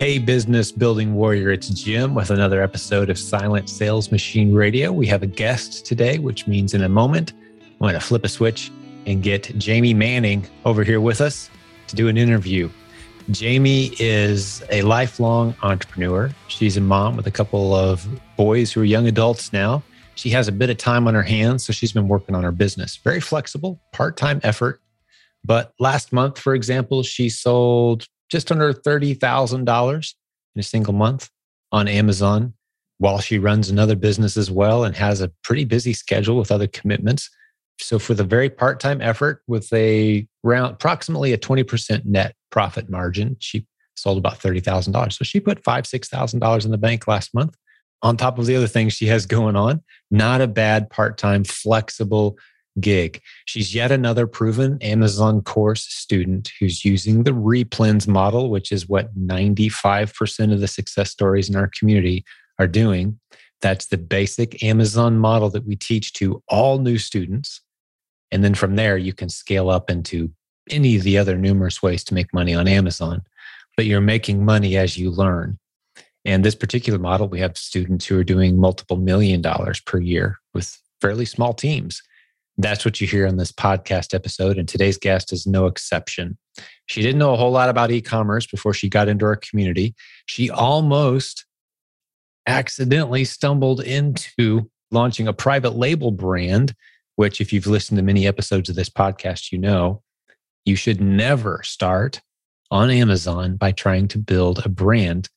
Hey, business building warrior, it's Jim with another episode of Silent Sales Machine Radio. We have a guest today, which means in a moment, I'm going to flip a switch and get Jamie Manning over here with us to do an interview. Jamie is a lifelong entrepreneur. She's a mom with a couple of boys who are young adults now. She has a bit of time on her hands, so she's been working on her business. Very flexible, part time effort. But last month, for example, she sold just under $30,000 in a single month on Amazon while she runs another business as well and has a pretty busy schedule with other commitments. So for the very part-time effort with a round approximately a 20% net profit margin, she sold about $30,000. So she put five, $6,000 in the bank last month on top of the other things she has going on. Not a bad part-time flexible gig. She's yet another proven Amazon course student who's using the replens model, which is what 95% of the success stories in our community are doing. That's the basic Amazon model that we teach to all new students. And then from there, you can scale up into any of the other numerous ways to make money on Amazon. But you're making money as you learn. And this particular model, we have students who are doing multiple million dollars per year with fairly small teams. That's what you hear on this podcast episode. And today's guest is no exception. She didn't know a whole lot about e commerce before she got into our community. She almost accidentally stumbled into launching a private label brand, which, if you've listened to many episodes of this podcast, you know you should never start on Amazon by trying to build a brand,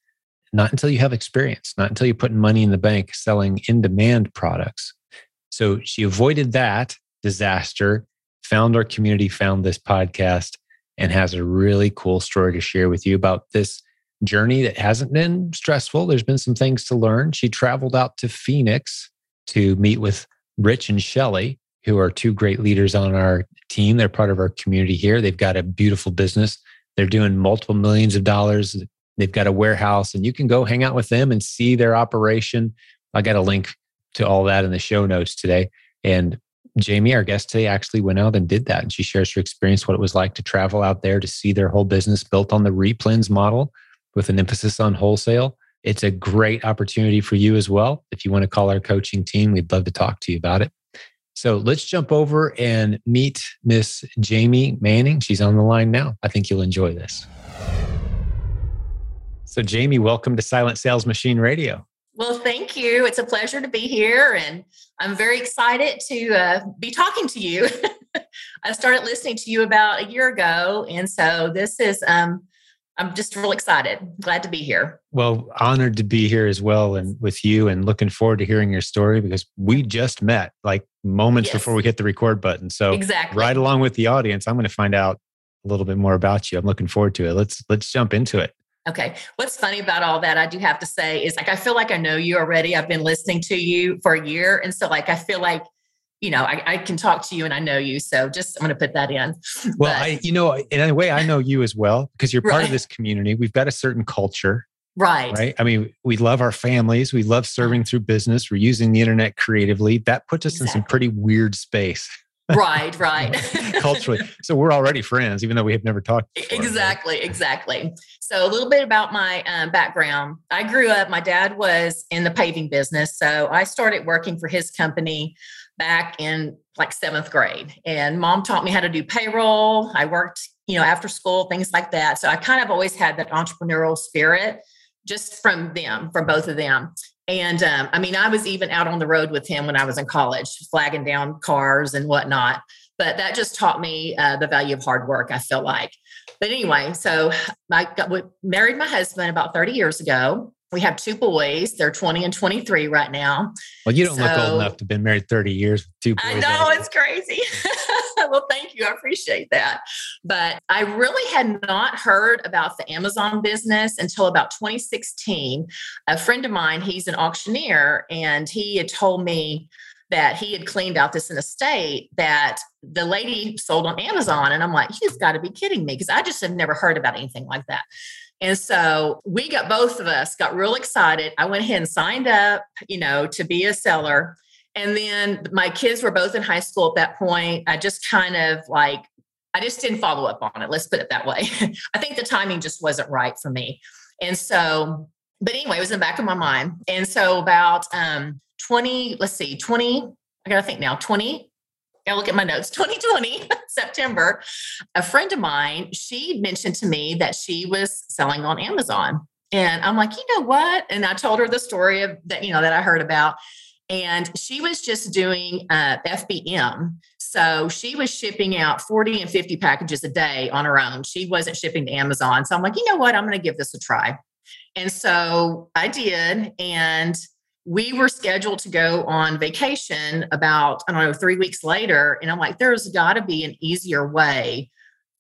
not until you have experience, not until you're putting money in the bank selling in demand products. So she avoided that disaster, found our community, found this podcast, and has a really cool story to share with you about this journey that hasn't been stressful. There's been some things to learn. She traveled out to Phoenix to meet with Rich and Shelly, who are two great leaders on our team. They're part of our community here. They've got a beautiful business. They're doing multiple millions of dollars. They've got a warehouse, and you can go hang out with them and see their operation. I got a link to all that in the show notes today. And Jamie, our guest today, actually went out and did that. And she shares her experience, what it was like to travel out there to see their whole business built on the replens model with an emphasis on wholesale. It's a great opportunity for you as well. If you want to call our coaching team, we'd love to talk to you about it. So let's jump over and meet Miss Jamie Manning. She's on the line now. I think you'll enjoy this. So, Jamie, welcome to Silent Sales Machine Radio. Well, thank you. It's a pleasure to be here, and I'm very excited to uh, be talking to you. I started listening to you about a year ago, and so this is. Um, I'm just real excited. Glad to be here. Well, honored to be here as well, and with you, and looking forward to hearing your story because we just met like moments yes. before we hit the record button. So, exactly right along with the audience, I'm going to find out a little bit more about you. I'm looking forward to it. Let's let's jump into it. Okay. What's funny about all that, I do have to say, is like I feel like I know you already. I've been listening to you for a year. And so, like, I feel like, you know, I, I can talk to you and I know you. So just, I'm going to put that in. Well, but, I, you know, in a way, I know you as well because you're part right. of this community. We've got a certain culture. Right. Right. I mean, we love our families. We love serving through business. We're using the internet creatively. That puts us exactly. in some pretty weird space right right. Culturally. So we're already friends even though we have never talked before, exactly right? exactly. So a little bit about my um, background. I grew up my dad was in the paving business so i started working for his company back in like seventh grade. And mom taught me how to do payroll. I worked you know after school things like that. So i kind of always had that entrepreneurial spirit just from them from both of them and um, I mean, I was even out on the road with him when I was in college, flagging down cars and whatnot. But that just taught me uh, the value of hard work, I feel like. But anyway, so I got, married my husband about 30 years ago. We have two boys. They're 20 and 23 right now. Well, you don't so, look old enough to have been married 30 years with two boys. I know, it's crazy. well, thank you. I appreciate that. But I really had not heard about the Amazon business until about 2016. A friend of mine, he's an auctioneer, and he had told me that he had cleaned out this in a state that the lady sold on Amazon. And I'm like, he's got to be kidding me because I just had never heard about anything like that. And so we got both of us got real excited. I went ahead and signed up, you know, to be a seller. And then my kids were both in high school at that point. I just kind of like, I just didn't follow up on it. Let's put it that way. I think the timing just wasn't right for me. And so, but anyway, it was in the back of my mind. And so about um 20, let's see, 20, I gotta think now, 20, I look at my notes, 2020, September, a friend of mine, she mentioned to me that she was selling on Amazon. And I'm like, you know what? And I told her the story of that, you know, that I heard about. And she was just doing uh, FBM. So she was shipping out 40 and 50 packages a day on her own. She wasn't shipping to Amazon. So I'm like, you know what? I'm going to give this a try. And so I did. And we were scheduled to go on vacation about, I don't know, three weeks later. And I'm like, there's got to be an easier way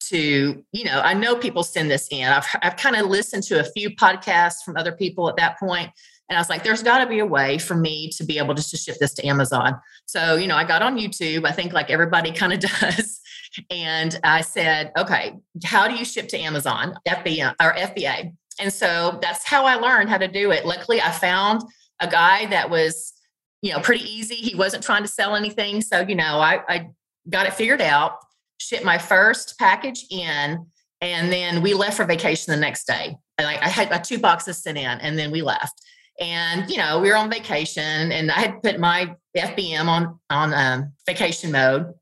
to, you know, I know people send this in. I've, I've kind of listened to a few podcasts from other people at that point, And I was like, there's got to be a way for me to be able just to ship this to Amazon. So, you know, I got on YouTube, I think like everybody kind of does. And I said, okay, how do you ship to Amazon, FBA or FBA? And so that's how I learned how to do it. Luckily, I found a guy that was, you know, pretty easy. He wasn't trying to sell anything. So, you know, I, I got it figured out shipped my first package in, and then we left for vacation the next day. Like I had my two boxes sent in, and then we left. And you know, we were on vacation, and I had put my FBM on on um, vacation mode.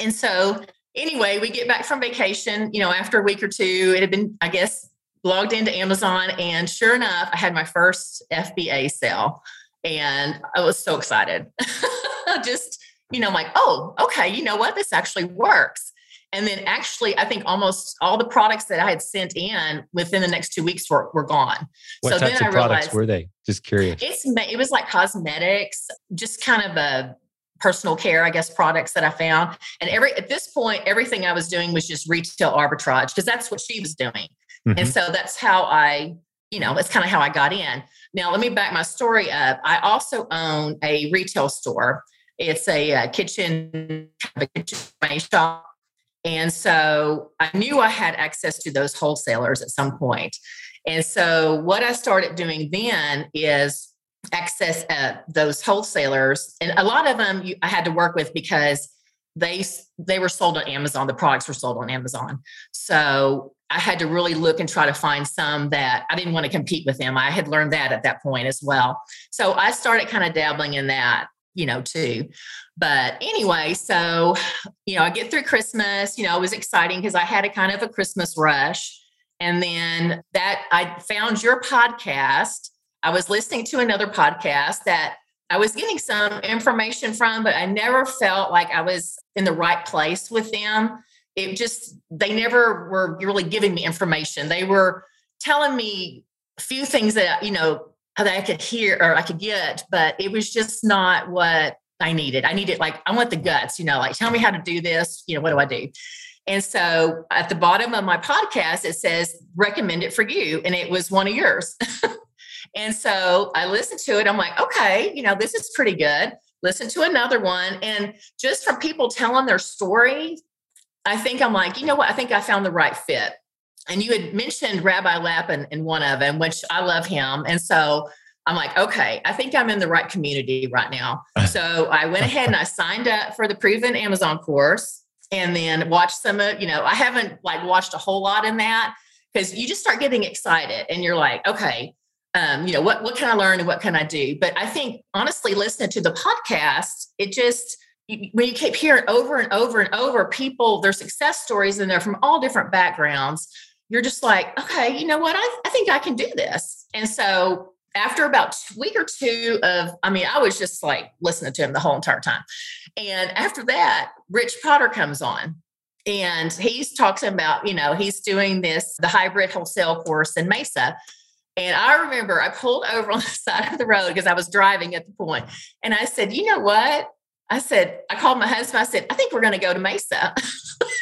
And so, anyway, we get back from vacation. You know, after a week or two, it had been, I guess, logged into Amazon, and sure enough, I had my first FBA sale, and I was so excited. Just you know, I'm like, oh, okay, you know what? This actually works. And then actually, I think almost all the products that I had sent in within the next two weeks were, were gone. What so types then of I products realized, were they? Just curious. It's it was like cosmetics, just kind of a personal care, I guess, products that I found. And every at this point, everything I was doing was just retail arbitrage because that's what she was doing. Mm-hmm. And so that's how I, you know, that's kind of how I got in. Now, let me back my story up. I also own a retail store. It's a, uh, kitchen, a kitchen shop and so I knew I had access to those wholesalers at some point. And so what I started doing then is access uh, those wholesalers, and a lot of them you, I had to work with because they they were sold on Amazon. The products were sold on Amazon. So I had to really look and try to find some that I didn't want to compete with them. I had learned that at that point as well. So I started kind of dabbling in that you know, too. But anyway, so, you know, I get through Christmas, you know, it was exciting because I had a kind of a Christmas rush. And then that I found your podcast. I was listening to another podcast that I was getting some information from, but I never felt like I was in the right place with them. It just, they never were really giving me information. They were telling me a few things that, you know, that I could hear or I could get, but it was just not what I needed. I needed like, I want the guts, you know, like tell me how to do this, you know, what do I do? And so at the bottom of my podcast, it says recommend it for you. And it was one of yours. and so I listened to it. I'm like, okay, you know, this is pretty good. Listen to another one. And just from people telling their story, I think I'm like, you know what? I think I found the right fit and you had mentioned Rabbi Lapin in one of them, which I love him. And so I'm like, okay, I think I'm in the right community right now. So I went ahead and I signed up for the proven Amazon course and then watched some of, you know, I haven't like watched a whole lot in that because you just start getting excited and you're like, okay, um, you know, what what can I learn and what can I do? But I think honestly, listening to the podcast, it just when you keep hearing over and over and over people, their success stories, and they're from all different backgrounds you're just like, okay, you know what? I, I think I can do this. And so after about a week or two of, I mean, I was just like listening to him the whole entire time. And after that, Rich Potter comes on and he's talking about, you know, he's doing this, the hybrid wholesale course in Mesa. And I remember I pulled over on the side of the road because I was driving at the point, And I said, you know what? I said, I called my husband. I said, I think we're going to go to Mesa.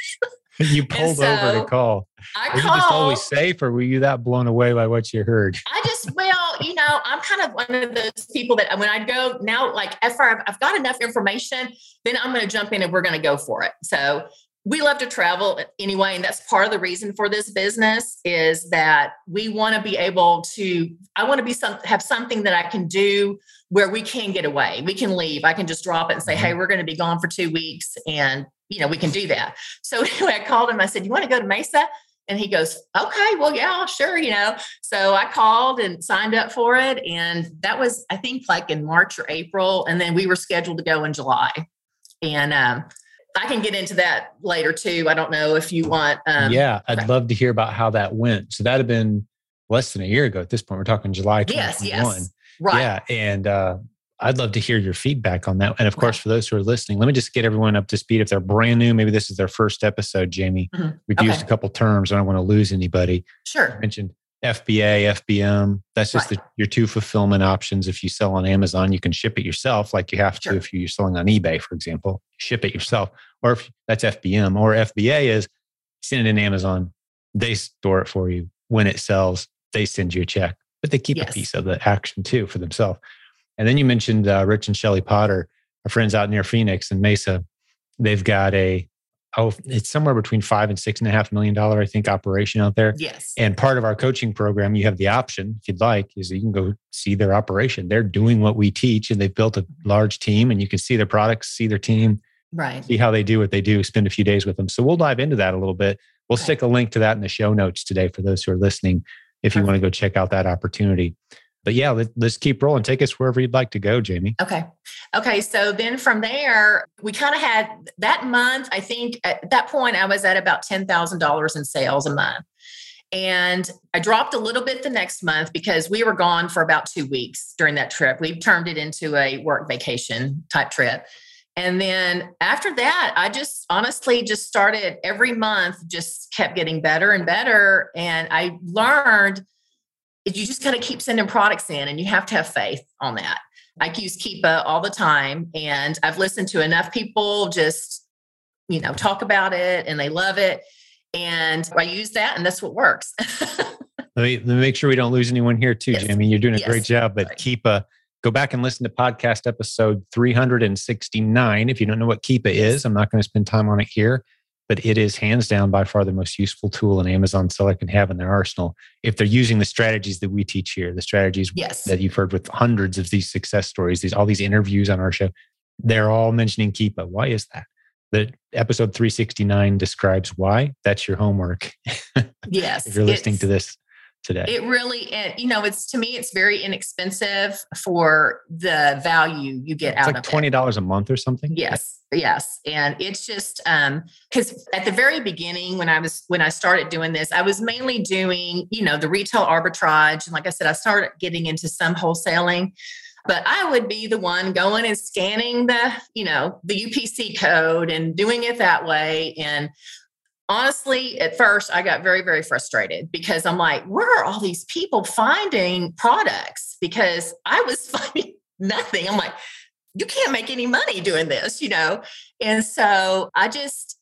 you pulled so over to call. I were called, you just always safe, or were you that blown away by what you heard? I just, well, you know, I'm kind of one of those people that when I go now, like after I've, I've got enough information, then I'm going to jump in and we're going to go for it. So we love to travel anyway and that's part of the reason for this business is that we want to be able to i want to be some have something that i can do where we can get away we can leave i can just drop it and say hey mm-hmm. we're going to be gone for two weeks and you know we can do that so anyway i called him i said you want to go to mesa And he goes, okay, well, yeah, sure, you know. So I called and signed up for it. And that was, I think, like in March or April. And then we were scheduled to go in July. And um, I can get into that later too. I don't know if you want. Um, yeah, I'd okay. love to hear about how that went. So that had been less than a year ago at this point. We're talking July 2021. Yes, yes. Right. Yeah. And uh, I'd love to hear your feedback on that. And of course, for those who are listening, let me just get everyone up to speed. If they're brand new, maybe this is their first episode, Jamie. Mm-hmm. We've okay. used a couple terms. I don't want to lose anybody. Sure. I mentioned FBA, FBM. That's just right. the, your two fulfillment options. If you sell on Amazon, you can ship it yourself, like you have to sure. if you're selling on eBay, for example. Ship it yourself. Or if that's FBM. Or FBA is send it in Amazon. They store it for you. When it sells, they send you a check, but they keep yes. a piece of the action too for themselves. And then you mentioned uh, Rich and Shelly Potter, our friends out near Phoenix and Mesa. They've got a oh, it's somewhere between five and six and a half million dollar, I think, operation out there. Yes. And part of our coaching program, you have the option, if you'd like, is you can go see their operation. They're doing what we teach, and they've built a large team, and you can see their products, see their team, right? See how they do what they do. Spend a few days with them. So we'll dive into that a little bit. We'll right. stick a link to that in the show notes today for those who are listening, if Perfect. you want to go check out that opportunity but yeah, let, us keep rolling. Take us wherever you'd like to go, Jamie. Okay. Okay. So then from there, we kind of had that month. I think at that point, I was at about $10,000 in sales a month. And I dropped a little bit the next month because we were gone for about two weeks during that trip. We turned it into a work vacation type trip. And then after that, I just honestly just started every month, just kept getting better and better. And I learned you just got to keep sending products in and you have to have faith on that. I mm-hmm. use Keepa all the time and I've listened to enough people just, you know, talk about it and they love it. And I use that and that's what works. let, me, let me make sure we don't lose anyone here too, yes. Jamie. You're doing a yes. great job, but Keepa, go back and listen to podcast episode 369. If you don't know what Keepa is, I'm not going to spend time on it here but it is hands down by far the most useful tool an Amazon seller can have in their arsenal if they're using the strategies that we teach here, the strategies yes. that you've heard with hundreds of these success stories, these all these interviews on our show. They're all mentioning Keepa. Why is that? The episode 369 describes why. That's your homework. Yes. if you're listening to this today. It really, you know, it's to me, it's very inexpensive for the value you get it's out like of twenty dollars a month or something. Yes, yes, and it's just um because at the very beginning when I was when I started doing this, I was mainly doing you know the retail arbitrage, and like I said, I started getting into some wholesaling. But I would be the one going and scanning the, you know, the UPC code and doing it that way. And honestly, at first, I got very, very frustrated because I'm like, where are all these people finding products? Because I was finding nothing. I'm like, you can't make any money doing this, you know? And so I just,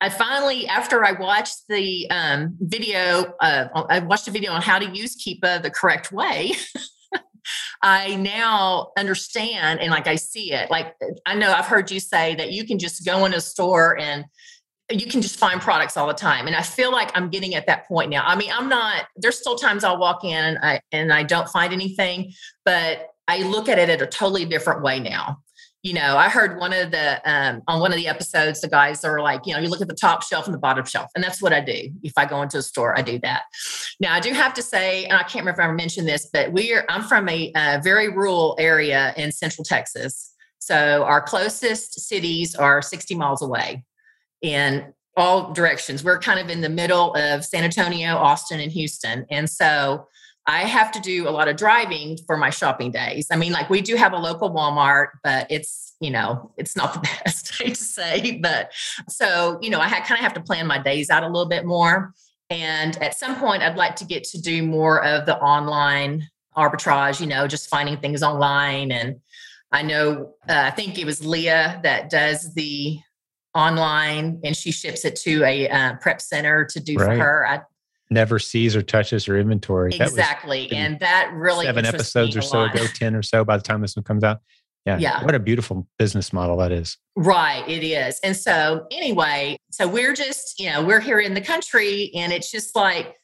I finally, after I watched the um, video, uh, I watched a video on how to use Keepa the correct way. I now understand and like I see it. Like I know I've heard you say that you can just go in a store and you can just find products all the time and i feel like i'm getting at that point now. I mean i'm not there's still times i'll walk in and i and i don't find anything but i look at it at a totally different way now. You know i heard one of the um, on one of the episodes the guys are like you know you look at the top shelf and the bottom shelf and that's what i do. If i go into a store i do that. Now i do have to say and i can't remember if i mentioned this but we're i'm from a, a very rural area in central texas. So our closest cities are 60 miles away in all directions. We're kind of in the middle of San Antonio, Austin, and Houston. And so I have to do a lot of driving for my shopping days. I mean, like we do have a local Walmart, but it's, you know, it's not the best, to say. But so, you know, I kind of have to plan my days out a little bit more. And at some point, I'd like to get to do more of the online arbitrage, you know, just finding things online. And I know, uh, I think it was Leah that does the online and she ships it to a uh, prep center to do right. for her. I never sees or touches her inventory. Exactly. That and that really seven episodes or so ago, 10 or so by the time this one comes out. Yeah. Yeah. What a beautiful business model that is. Right. It is. And so, anyway, so we're just, you know, we're here in the country and it's just like,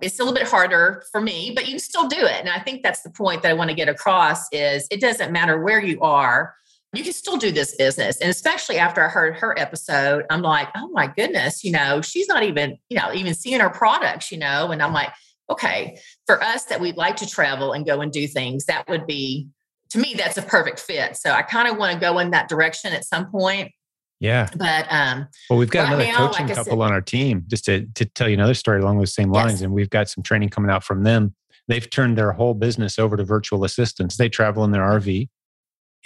it's a little bit harder for me, but you can still do it. And I think that's the point that I want to get across is it doesn't matter where you are you can still do this business. And especially after I heard her episode, I'm like, oh my goodness, you know, she's not even, you know, even seeing her products, you know, and I'm like, okay, for us that we'd like to travel and go and do things, that would be, to me, that's a perfect fit. So I kind of want to go in that direction at some point. Yeah. But um well, we've got right another now, coaching like couple said, on our team just to, to tell you another story along those same lines. Yes. And we've got some training coming out from them. They've turned their whole business over to virtual assistants. They travel in their RV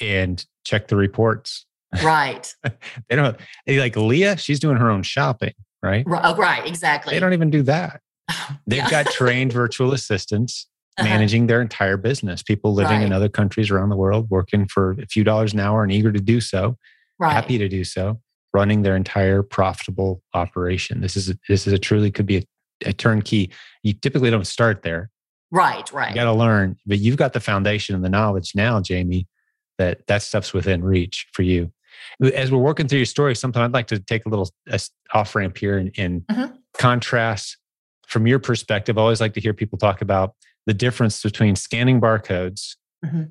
and check the reports. Right. they don't like Leah, she's doing her own shopping, right? Oh, right, exactly. They don't even do that. They've yeah. got trained virtual assistants uh-huh. managing their entire business, people living right. in other countries around the world, working for a few dollars an hour and eager to do so, right. happy to do so, running their entire profitable operation. This is a, this is a truly could be a, a turnkey. You typically don't start there. Right, right. You got to learn, but you've got the foundation and the knowledge now, Jamie, that that stuff's within reach for you. As we're working through your story, something I'd like to take a little off ramp here and, and mm-hmm. contrast from your perspective. I always like to hear people talk about the difference between scanning barcodes, mm-hmm.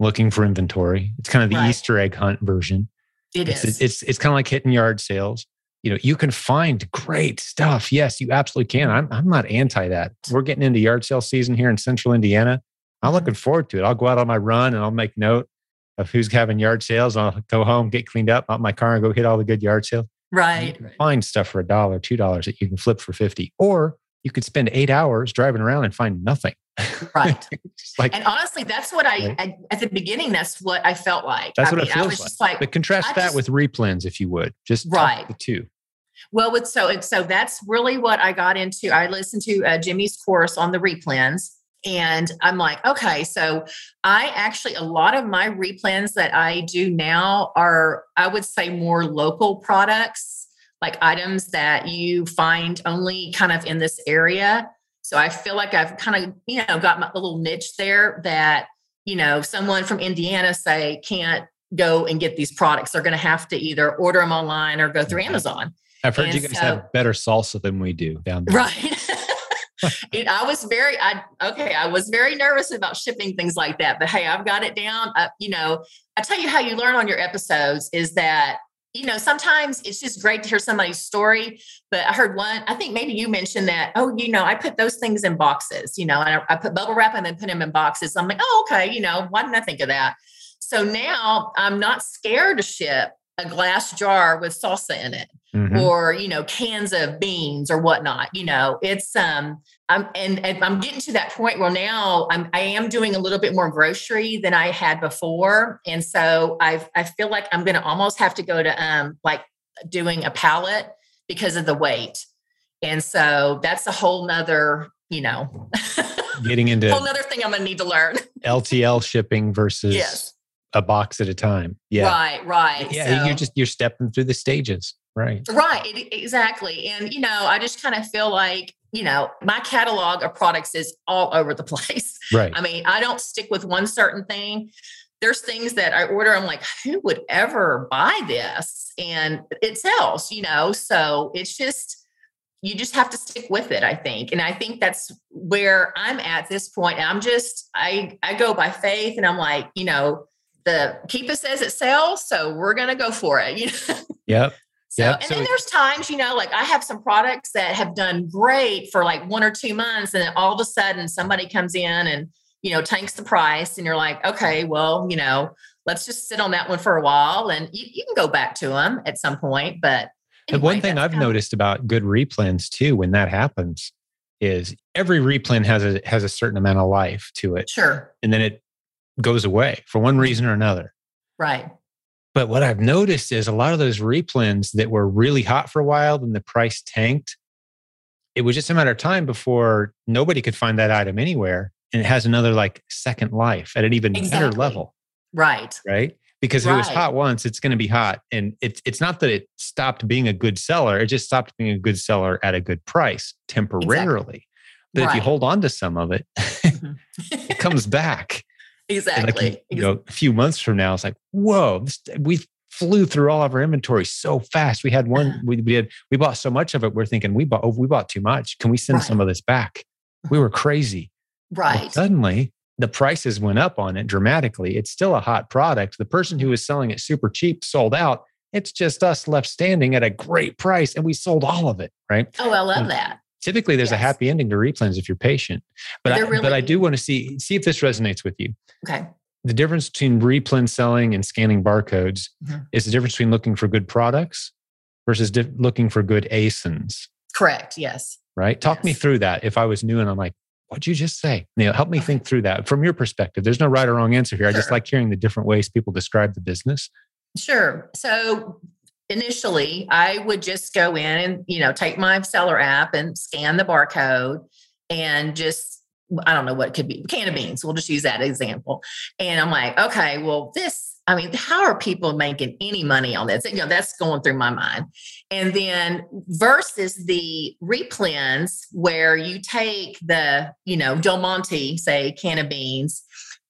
looking for inventory. It's kind of the right. Easter egg hunt version. It it's, is. It's it's kind of like hitting yard sales. You know, you can find great stuff. Yes, you absolutely can. I'm I'm not anti that. We're getting into yard sale season here in Central Indiana. I'm mm-hmm. looking forward to it. I'll go out on my run and I'll make note of who's having yard sales. I'll go home, get cleaned up, out my car, and go hit all the good yard sales. Right. Find stuff for a dollar, two dollars that you can flip for fifty, or you could spend eight hours driving around and find nothing. Right. like, and honestly, that's what I, right? I, at the beginning. That's what I felt like. That's I what mean, it feels like. like. But contrast I that just, with replens, if you would, just right the two. Well, with so and so that's really what I got into. I listened to uh, Jimmy's course on the replens, and I'm like, okay, so I actually, a lot of my replens that I do now are, I would say, more local products, like items that you find only kind of in this area. So I feel like I've kind of, you know, got my little niche there that, you know, someone from Indiana, say, can't go and get these products. They're going to have to either order them online or go through. Amazon. I've heard and you guys so, have better salsa than we do down there. Right. it, I was very, I okay, I was very nervous about shipping things like that, but hey, I've got it down. Uh, you know, I tell you how you learn on your episodes is that you know sometimes it's just great to hear somebody's story. But I heard one, I think maybe you mentioned that. Oh, you know, I put those things in boxes. You know, and I, I put bubble wrap and then put them in boxes. I'm like, oh, okay. You know, why didn't I think of that? So now I'm not scared to ship a glass jar with salsa in it mm-hmm. or you know cans of beans or whatnot you know it's um i'm and, and, i'm getting to that point where now i'm i am doing a little bit more grocery than i had before and so i i feel like i'm going to almost have to go to um like doing a pallet because of the weight and so that's a whole nother you know getting into whole other thing i'm going to need to learn ltl shipping versus yes a box at a time. Yeah. Right, right. Yeah, so, you're just you're stepping through the stages. Right. Right, exactly. And you know, I just kind of feel like, you know, my catalog of products is all over the place. Right. I mean, I don't stick with one certain thing. There's things that I order, I'm like, who would ever buy this? And it sells, you know. So it's just you just have to stick with it i think and i think that's where i'm at this point i'm just i i go by faith and i'm like you know the Keepa says it sells, so we're gonna go for it. You know? Yep. So, yep. and so, then there's times, you know, like I have some products that have done great for like one or two months, and then all of a sudden somebody comes in and you know tanks the price, and you're like, okay, well, you know, let's just sit on that one for a while, and you, you can go back to them at some point. But anyway, the one thing I've noticed of- about good replens too, when that happens, is every replen has a has a certain amount of life to it. Sure. And then it goes away for one reason or another. Right. But what I've noticed is a lot of those replens that were really hot for a while then the price tanked, it was just a matter of time before nobody could find that item anywhere. And it has another like second life at an even exactly. better level. Right. Right. Because right. it was hot once, it's going to be hot. And it's it's not that it stopped being a good seller, it just stopped being a good seller at a good price temporarily. Exactly. But right. if you hold on to some of it, mm-hmm. it comes back. Exactly. Like, you know, a few months from now, it's like, whoa, this, we flew through all of our inventory so fast. We had one, we, we had, we bought so much of it. We're thinking we bought, oh, we bought too much. Can we send right. some of this back? We were crazy. Right. Well, suddenly the prices went up on it dramatically. It's still a hot product. The person who mm-hmm. was selling it super cheap sold out. It's just us left standing at a great price and we sold all of it, right? Oh, I love that. Typically there's yes. a happy ending to replens if you're patient. But I, really, but I do want to see see if this resonates with you. Okay. The difference between replen selling and scanning barcodes mm-hmm. is the difference between looking for good products versus di- looking for good ASINs. Correct. Yes. Right. Talk yes. me through that. If I was new and I'm like, what'd you just say? You know, help me think through that from your perspective. There's no right or wrong answer here. Sure. I just like hearing the different ways people describe the business. Sure. So initially, I would just go in and, you know, take my seller app and scan the barcode and just, I don't know what it could be, can of beans. We'll just use that example. And I'm like, okay, well, this, I mean, how are people making any money on this? You know, that's going through my mind. And then versus the replens where you take the, you know, Del Monte, say, can of beans,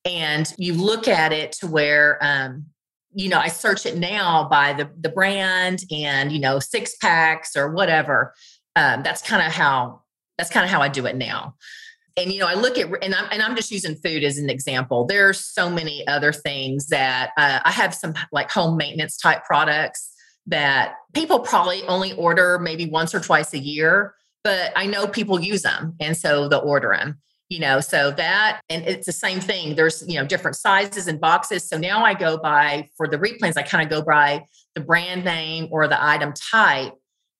and you look at it to where um, you know, I search it now by the the brand and you know six packs or whatever. Um, that's kind of how that's kind of how I do it now. And you know, I look at and I'm and I'm just using food as an example. There's so many other things that uh, I have some like home maintenance type products that people probably only order maybe once or twice a year, but I know people use them, and so they'll order them you know so that and it's the same thing there's you know different sizes and boxes so now i go by for the replens i kind of go by the brand name or the item type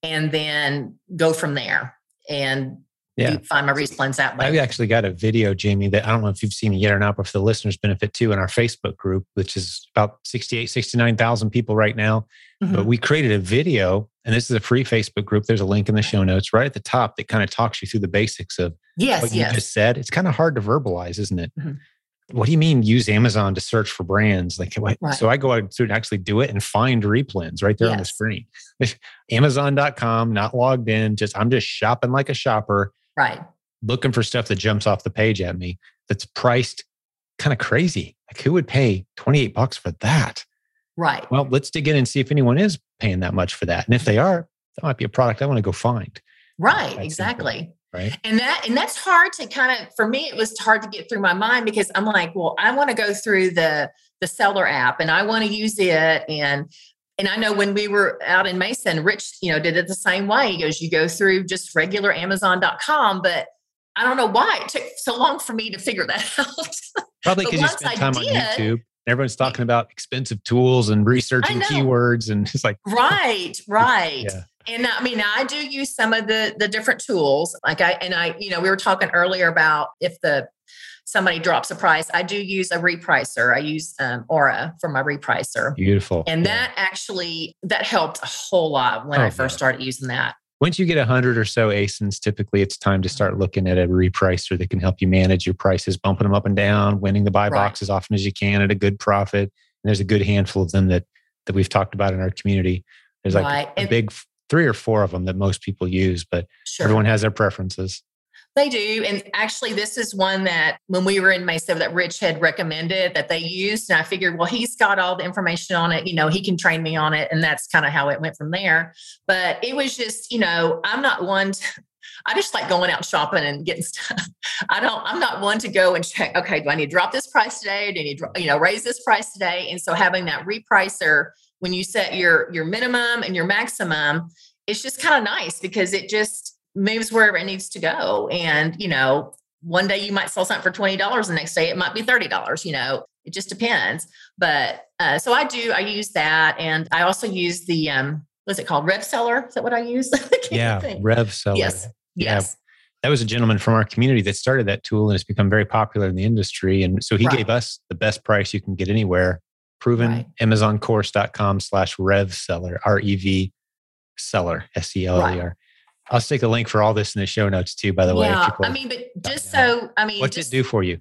and then go from there and yeah. find my replens that way. I've actually got a video, Jamie, that I don't know if you've seen it yet or not, but for the listeners' benefit too, in our Facebook group, which is about 68, 69,000 people right now. Mm-hmm. But we created a video, and this is a free Facebook group. There's a link in the show notes right at the top that kind of talks you through the basics of yes, what yes. you just said. It's kind of hard to verbalize, isn't it? Mm-hmm. What do you mean use Amazon to search for brands? Like, right. so I go out to actually do it and find replens right there yes. on the screen. Amazon.com, not logged in, just I'm just shopping like a shopper Right. Looking for stuff that jumps off the page at me that's priced kind of crazy. Like who would pay 28 bucks for that? Right. Well, let's dig in and see if anyone is paying that much for that. And if they are, that might be a product I want to go find. Right, exactly. Simple, right. And that and that's hard to kind of for me it was hard to get through my mind because I'm like, well, I want to go through the the seller app and I want to use it and and I know when we were out in Mesa, Rich, you know, did it the same way. He goes, you go through just regular Amazon.com, but I don't know why it took so long for me to figure that out. Probably because you spent time did, on YouTube. Everyone's talking about expensive tools and researching keywords, and it's like right, right. yeah. And I mean, I do use some of the the different tools. Like I and I, you know, we were talking earlier about if the somebody drops a price, I do use a repricer. I use um, Aura for my repricer. Beautiful. And that actually that helped a whole lot when oh, I first started using that. Once you get a hundred or so ASINs, typically it's time to start looking at a repricer that can help you manage your prices, bumping them up and down, winning the buy right. box as often as you can at a good profit. And there's a good handful of them that that we've talked about in our community. There's like right. a, a big three or four of them that most people use, but sure. everyone has their preferences. They do. And actually, this is one that when we were in Mesa that Rich had recommended that they used. And I figured, well, he's got all the information on it. You know, he can train me on it. And that's kind of how it went from there. But it was just, you know, I'm not one to, I just like going out shopping and getting stuff. I don't, I'm not one to go and check, okay, do I need to drop this price today? Do I need to, you know, raise this price today? And so having that repricer when you set your your minimum and your maximum, it's just kind of nice because it just moves wherever it needs to go. And, you know, one day you might sell something for $20, the next day it might be $30, you know, it just depends. But uh, so I do, I use that. And I also use the, um, what's it called? Rev Seller? Is that what I use? yeah, think. Rev Seller. Yes. Yeah. Yes. That was a gentleman from our community that started that tool and it's become very popular in the industry. And so he right. gave us the best price you can get anywhere. Proven right. Amazoncourse.com slash rev seller, R E V seller, S E L L E R. I'll stick a link for all this in the show notes too, by the way. Yeah, I mean, but just so, I mean, what's just, it do for you?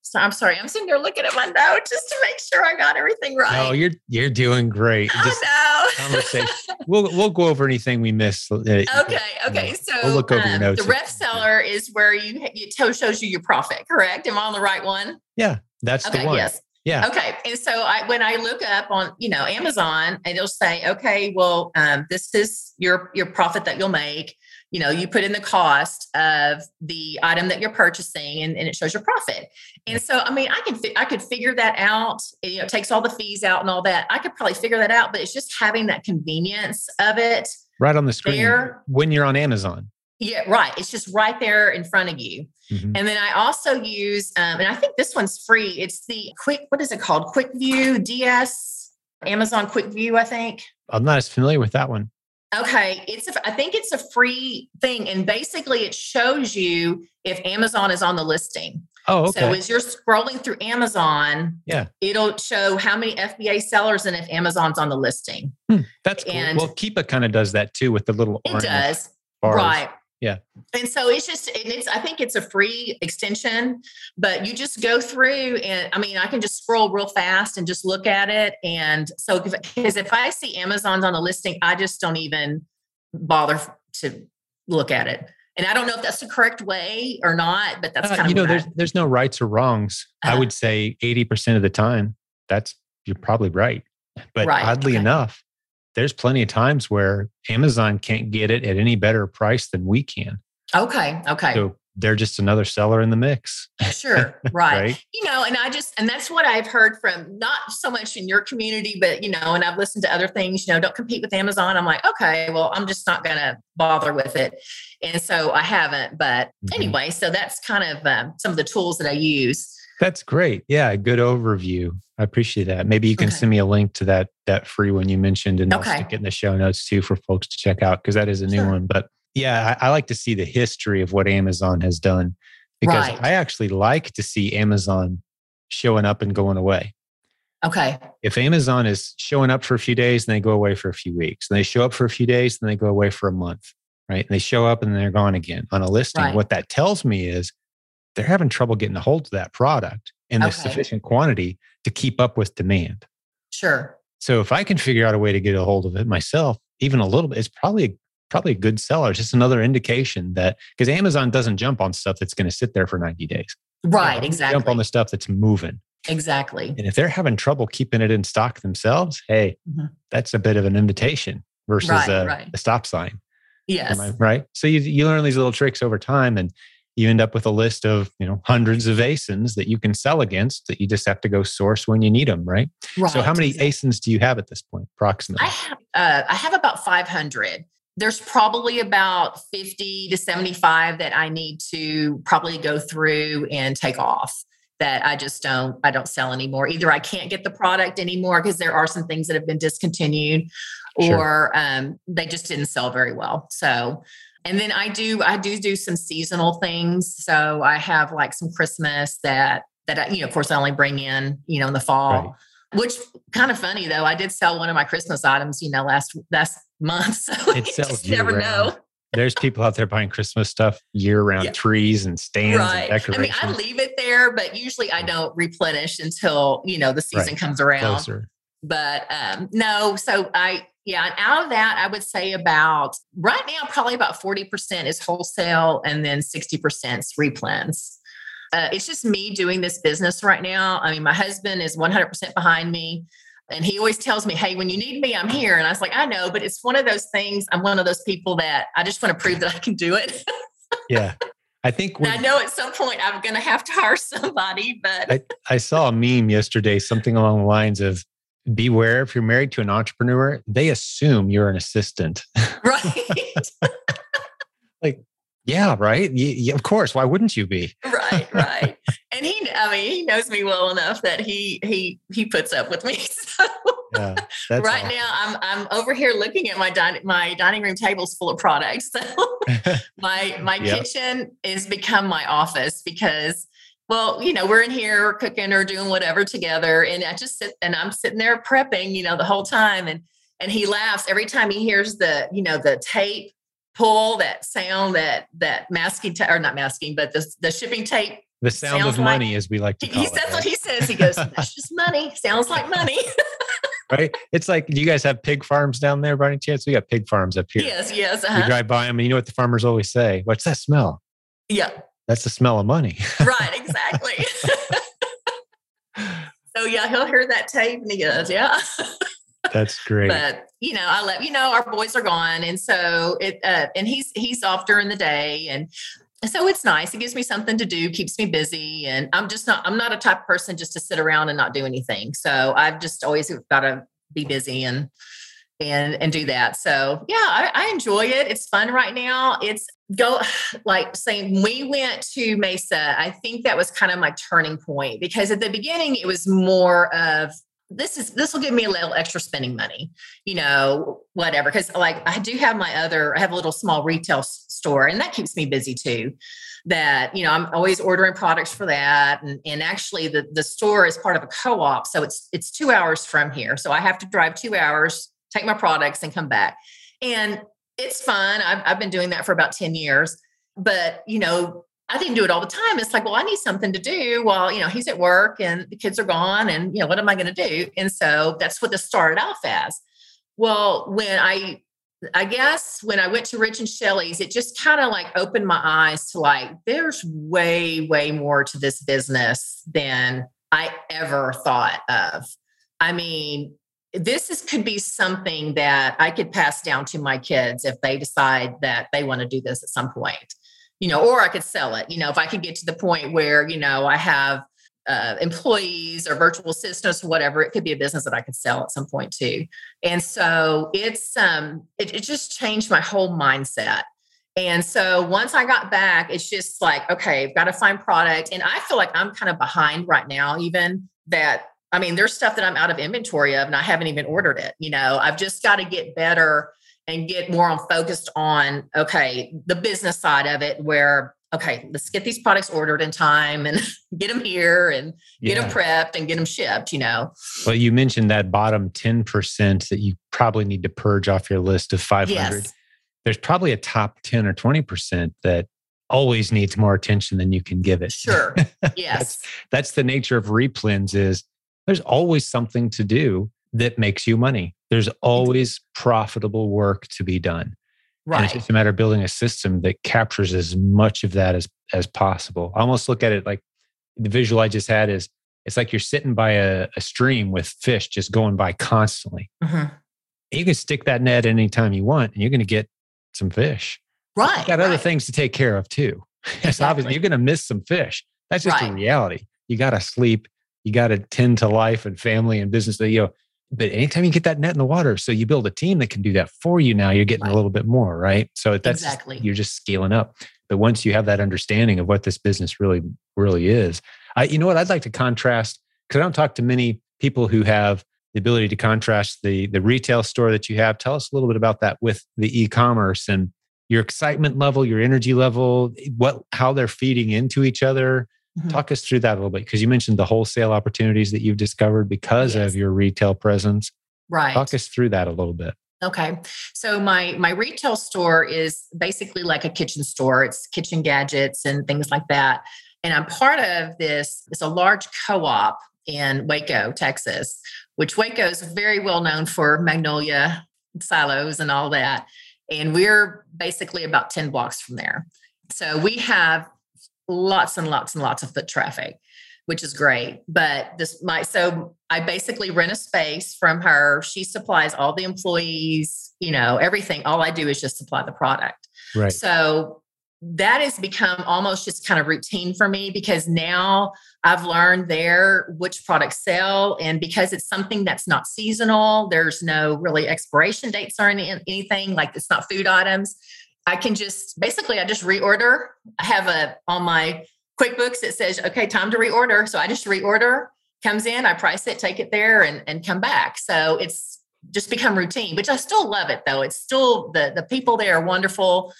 So I'm sorry, I'm sitting there looking at my notes just to make sure I got everything right. No, you're you're doing great. Just oh, no. conversation. we'll we'll go over anything we missed. Uh, okay, okay. So we'll look over um, your notes. The Rev Seller is where you it shows you your profit. Correct? Am I on the right one? Yeah, that's okay, the one. Yes. Yeah. Okay. And so I, when I look up on, you know, Amazon, and it'll say, okay, well, um, this is your your profit that you'll make you know, you put in the cost of the item that you're purchasing and, and it shows your profit. And so, I mean, I can, fi- I could figure that out. It, you know, it takes all the fees out and all that. I could probably figure that out, but it's just having that convenience of it. Right on the screen There. when you're on Amazon. Yeah, right. It's just right there in front of you. Mhm. And then I also use, um, and I think this one's free. It's the quick, what is it called? Quick View DS, Amazon Quick View, I think. I'm not as familiar with that one. Okay, it's a, I think it's a free thing, and basically it shows you if Amazon is on the listing. Oh, okay. So as you're scrolling through Amazon, Yeah. it'll show how many FBA sellers and if Amazon's on the listing. That's cool. and- well, Keepa kind of does that too with the little It does. bars. Right. Yeah. And so it's just, and it's, I think it's a free extension, but you just go through and I mean, I can just scroll real fast and just look at it. And so, because if I see Amazon's on the listing, I just don't even bother to look at it. And I don't know if that's the correct way or not, but that's Uh, kind of you know, what I- there's there's no rights or wrongs. I Uh-huh. would say 80% of the time, that's you're probably right. But Right, oddly okay. enough, there's plenty of times where Amazon can't get it at any better price than we can. okay. Okay. So they're just another seller in the mix. Sure. Right. Right. You know, and I just, and that's what I've heard from not so much in your community, but, you know, and I've listened to other things, you know, don't compete with Amazon. I'm like, okay, well, I'm just not going to bother with it. And so I haven't. But Mhm. anyway, so that's kind of um, some of the tools that I use. That's great. Yeah, good overview. I appreciate that. Maybe you can Okay. send me a link to that that free one you mentioned, and I'll stick it in the show notes too for folks to check out because that is a new Sure. one. But yeah, I, I like to see the history of what Amazon has done because Right. I actually like to see Amazon showing up and going away. Okay. If Amazon is showing up for a few days and they go away for a few weeks, and they show up for a few days and they go away for a month, right? And they show up and they're gone again on a listing. Right. What that tells me is they're having trouble getting a hold of that product in the Okay. sufficient quantity to keep up with demand. Sure. So if I can figure out a way to get a hold of it myself, even a little bit, it's probably probably a good seller. It's just another indication that because Amazon doesn't jump on stuff that's going to sit there for 90 days. Right. Exactly. Jump on the stuff that's moving. exactly. And if they're having trouble keeping it in stock themselves, hey, Mhm. that's a bit of an invitation versus Right, a, right. a stop sign. Yes. I right? So you, you learn these little tricks over time and you end up with a list of, you know, hundreds of ASINs that you can sell against that you just have to go source when you need them, right? right. So how many. ASINs do you have at this point, approximately? I have, uh, I have about 500. There's probably about 50 to 75 that I need to probably go through and take off that I just don't I don't sell anymore. Either I can't get the product anymore because there are some things that have been discontinued Sure. or um, they just didn't sell very well. So and then I do I do do some seasonal things. So I have like some Christmas that that I, you know of course I only bring in, you know, in the fall. Right. Which kind of funny though. I did sell one of my Christmas items, you know, last last month. So It you sells year never round. know. There's people out there buying Christmas stuff year round Yeah. trees and stands Right. and I mean. I leave it there, but usually I don't replenish until, you know, the season Right. comes around. closer. But um no, so I yeah, and out of that, I would say about right now, probably about 40% is wholesale and then 60% is replens. Uh, it's just me doing this business right now. I mean, my husband is 100% behind me. And he always tells me, Hey, when you need me, I'm here. And I was like, I know, but it's one of those things. I'm one of those people that I just want to prove that I can do it. Yeah. I think I know at some point I'm going to have to hire somebody, but I, I saw a meme yesterday, something along the lines of beware if you're married to an entrepreneur, they assume you're an assistant. right, like, yeah, right. Of course. Why wouldn't you be? right, right. And he, I mean, he knows me well enough that he he he puts up with me. So Yeah. Right awesome. now, I'm I'm over here looking at my dining my dining room tables full of products. So my my Yep. kitchen is become my office because well you know we're in here cooking or doing whatever together and i just sit and i'm sitting there prepping you know the whole time and and he laughs every time he hears the you know the tape pull that sound that that masking ta- or not masking but the, the shipping tape the sound of like- money, as we like to call he, it. that's what right? he says he goes that's just money sounds like money right? It's like, do you guys have pig farms down there by any chance? We got pig farms up here. yes yes You uh-huh. drive by them, and you know what the farmers always say? What's that smell? yeah That's the smell of money. right exactly so yeah he'll hear that tape and he goes yeah That's great. but you know, I let you know our boys are gone, and so it uh, and he's he's off during the day, and so it's nice. It gives me something to do, keeps me busy, and I'm just not I'm not a type of person just to sit around and not do anything. So I've just always got to be busy and and and do that. So yeah, I, I, enjoy it. It's fun right now. It's go like saying we went to Mesa. I think that was kind of my turning point because at the beginning it was more of this is this will give me a little extra spending money, you know, whatever. Because like I do have my other, I have a little small retail store, and that keeps me busy too. That you know, I'm always ordering products for that, and and actually the the store is part of a co-op, so it's it's two hours from here, so I have to drive two hours, take my products, and come back, and it's fun. I've I've been doing that for about ten years, but you know, I didn't do it all the time. It's like, well, I need something to do while, you know, he's at work and the kids are gone and, you know, what am I going to do? And so that's what this started off as. Well, when I, I guess when I went to Rich and Shelley's, it just kind of like opened my eyes to like, there's way, way more to this business than I ever thought of. I mean, this is could be something that I could pass down to my kids if they decide that they want to do this at some point you know, or I could sell it. You know, if I could get to the point where, you know, I have uh, employees or virtual assistants whatever, it could be a business that I could sell at some point too. And so it's um it, it just changed my whole mindset. And so once I got back, it's just like, okay, I've got to find product. And I feel like I'm kind of behind right now, even that I mean, there's stuff that I'm out of inventory of and I haven't even ordered it. You know, I've just got to get better and get more on focused on okay the business side of it where okay let's get these products ordered in time and get them here and get them prepped and get them shipped you know? Well you mentioned that bottom 10% that you probably need to purge off your list of 500 yes. there's probably a top 10 or 20% that always needs more attention than you can give it. Sure. Yes. that's, that's the nature of replens is there's always something to do that makes you money. There's always profitable work to be done. Right. And it's just a matter of building a system that captures as much of that as as possible. I almost look at it like the visual I just had is it's like you're sitting by a, a stream with fish just going by constantly. Mm-hmm. You can stick that net anytime you want, and you're going to get some fish. Right. You got right. other things to take care of too. It's obviously you're going to miss some fish. That's just right. a reality. You got to sleep. You got to tend to life and family and business. that You know, but anytime you get that net in the water, so you build a team that can do that for you now, you're getting right. a little bit more, right? So that's exactly you're just scaling up. But once you have that understanding of what this business really, really is, I, you know what, I'd like to contrast because I don't talk to many people who have the ability to contrast the the retail store that you have. Tell us a little bit about that with the e-commerce and your excitement level, your energy level, what how they're feeding into each other Mm-hmm. Talk us through that a little bit because you mentioned the wholesale opportunities that you've discovered because yes. of your retail presence. Right. Talk us through that a little bit. Okay. So my my retail store is basically like a kitchen store. It's kitchen gadgets and things like that. And I'm part of this it's a large co-op in Waco, Texas, which Waco is very well known for magnolia silos and all that. And we're basically about 10 blocks from there. So we have lots and lots and lots of foot traffic, which is great. But this might, so I basically rent a space from her. She supplies all the employees, you know, everything. All I do is just supply the product. Right. So that has become almost just kind of routine for me because now I've learned there which products sell. And because it's something that's not seasonal, there's no really expiration dates or any, anything like it's not food items. I can just basically I just reorder. I have a on my QuickBooks it says okay time to reorder, so I just reorder. Comes in, I price it, take it there, and and come back. So it's just become routine, which I still love it though. It's still the the people there are wonderful.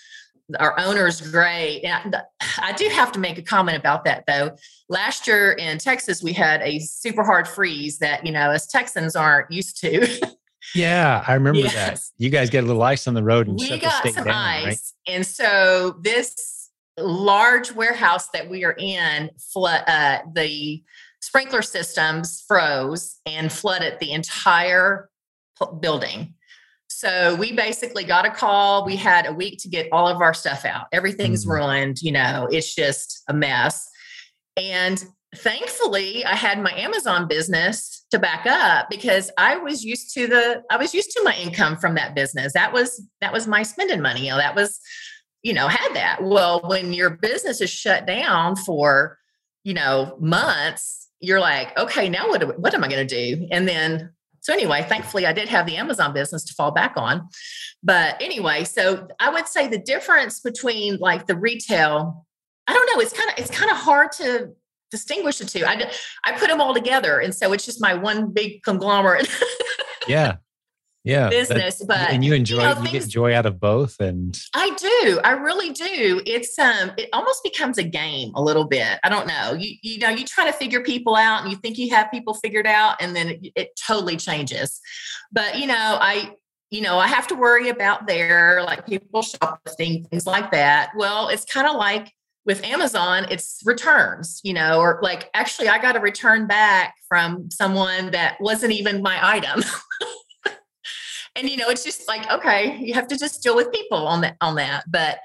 Our owner's great. And I do have to make a comment about that though. Last year in Texas, we had a super hard freeze that, you know, us Texans aren't used to. Yeah, I remember yes. that. You guys get a little ice on the road and we got some down, ice. Right? And so this large warehouse that we are in, uh, the sprinkler systems froze and flooded the entire building. So we basically got a call. We had a week to get all of our stuff out. Everything's mm ruined. You know, it's just a mess. And thankfully I had my Amazon business to back up because I was used to the I was used to my income from that business. That was that was my spending money. You know, that was, you know, had that. Well, when your business is shut down for, you know, months, you're like, okay, now what what am I going to do? And then so anyway, thankfully I did have the Amazon business to fall back on. But anyway, so I would say the difference between like the retail I don't know. It's kind of it's kind of hard to distinguish the two. I I put them all together, and so it's just my one big conglomerate. yeah, yeah, business. But and you enjoy you, know, you get joy out of both, and I do. I really do. It's um, it almost becomes a game a little bit. I don't know. You you know, you try to figure people out, and you think you have people figured out, and then it, it totally changes. But you know, I you know, I have to worry about their like people shoplifting, things like that. Well, it's kind of like with Amazon, it's returns, you know, or like actually, I got a return back from someone that wasn't even my item. and you know, it's just like, okay, you have to just deal with people on that on that. But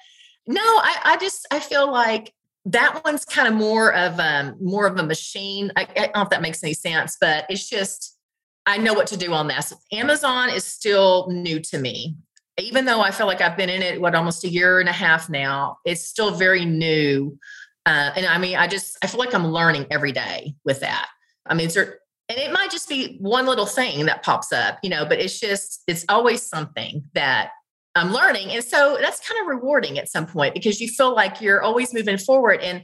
no, I, I just I feel like that one's kind of more of um more of a machine. I, I don't know if that makes any sense, but it's just I know what to do on that. So Amazon is still new to me even though I feel like I've been in it, what, almost a year and a half now, it's still very new. Uh, and I mean, I just, I feel like I'm learning every day with that. I mean, there, and it might just be one little thing that pops up, you know, but it's just, it's always something that I'm learning. And so that's kind of rewarding at some point because you feel like you're always moving forward. And,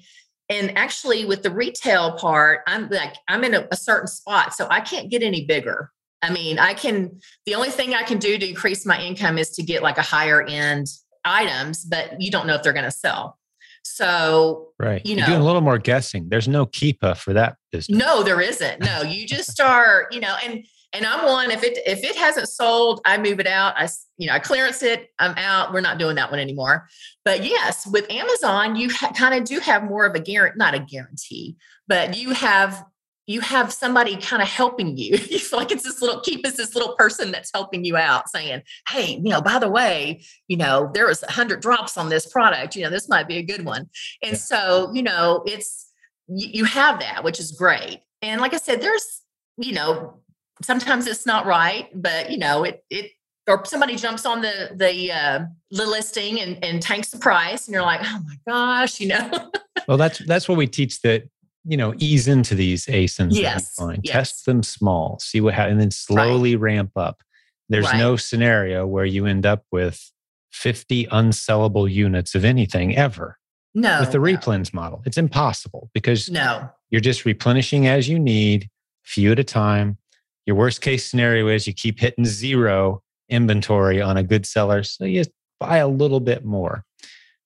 and actually with the retail part, I'm like, I'm in a, a certain spot. So I can't get any bigger I mean, I can, the only thing I can do to increase my income is to get like a higher end items, but you don't know if they're going to sell. So, right. You know, You're doing a little more guessing. There's no Keepa for that business. No, there isn't. No, you just start, you know, and, and I'm one, if it, if it hasn't sold, I move it out. I, you know, I clearance it. I'm out. We're not doing that one anymore. But yes, with Amazon, you ha- kind of do have more of a guarantee, not a guarantee, but you have you have somebody kind of helping you. You feel like it's this little Keepa is this little person that's helping you out, saying, "Hey, you know, by the way, you know, there was a hundred drops on this product. You know, this might be a good one." And yeah. so, you know, it's you have that, which is great. And like I said, there's, you know, sometimes it's not right, but you know, it it or somebody jumps on the the uh, the listing and and tanks the price, and you're like, "Oh my gosh," you know. well, that's that's what we teach that you know, ease into these ASINs yes, that you find. Yes. Test them small, see what happens, and then slowly right. ramp up. There's right. no scenario where you end up with 50 unsellable units of anything ever. No. With the no. replens model, it's impossible because no. you're just replenishing as you need, few at a time. Your worst case scenario is you keep hitting zero inventory on a good seller. So you buy a little bit more.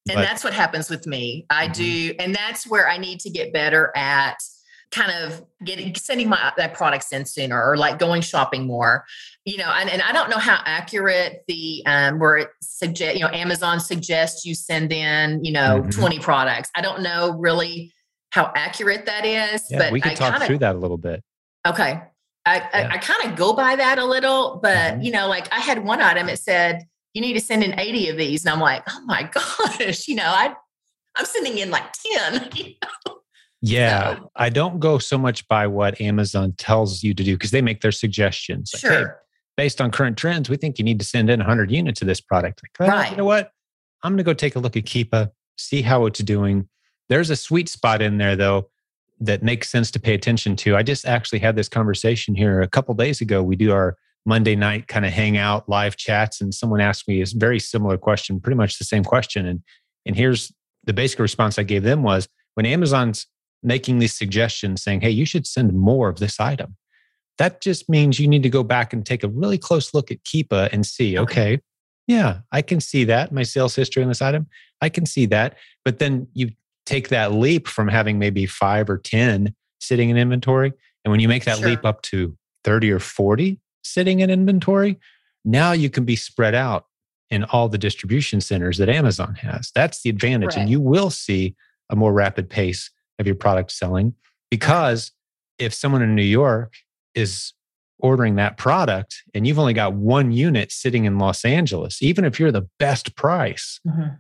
And but, that's what happens with me. I mm-hmm. do, and that's where I need to get better at kind of getting sending my that products in sooner or like going shopping more you know and, and i don't know how accurate the um where it suggest you know amazon suggests you send in you know mm-hmm. 20 products i don't know really how accurate that is yeah, but we can I talk kinda, through that a little bit okay i yeah. i, I kind of go by that a little but mm-hmm. you know like i had one item it said you need to send in 80 of these. And I'm like, oh my gosh, you know, I I'm sending in like 10. You know? Yeah. So, I don't go so much by what Amazon tells you to do because they make their suggestions. Like. Hey, based on current trends, we think you need to send in 100 units of this product. Like, well, right. You know what? I'm going to go take a look at Keepa, see how it's doing. There's a sweet spot in there, though, that makes sense to pay attention to. I just actually had this conversation here a couple days ago. We do our Monday night kind of hang out live chats, and someone asked me a very similar question, pretty much the same question. And and here's the basic response I gave them was when Amazon's making these suggestions saying, hey, you should send more of this item. That just means you need to go back and take a really close look at Keepa and see, okay, yeah, I can see that. My sales history on this item, I can see that. But then you take that leap from having maybe five or 10 sitting in inventory. And when you make that sure. leap up to 30 or 40, sitting in inventory. Now you can be spread out in all the distribution centers that Amazon has. That's the advantage. Right. And you will see a more rapid pace of your product selling because if someone in New York is ordering that product and you've only got one unit sitting in Los Angeles, even if you're the best price, mm-hmm.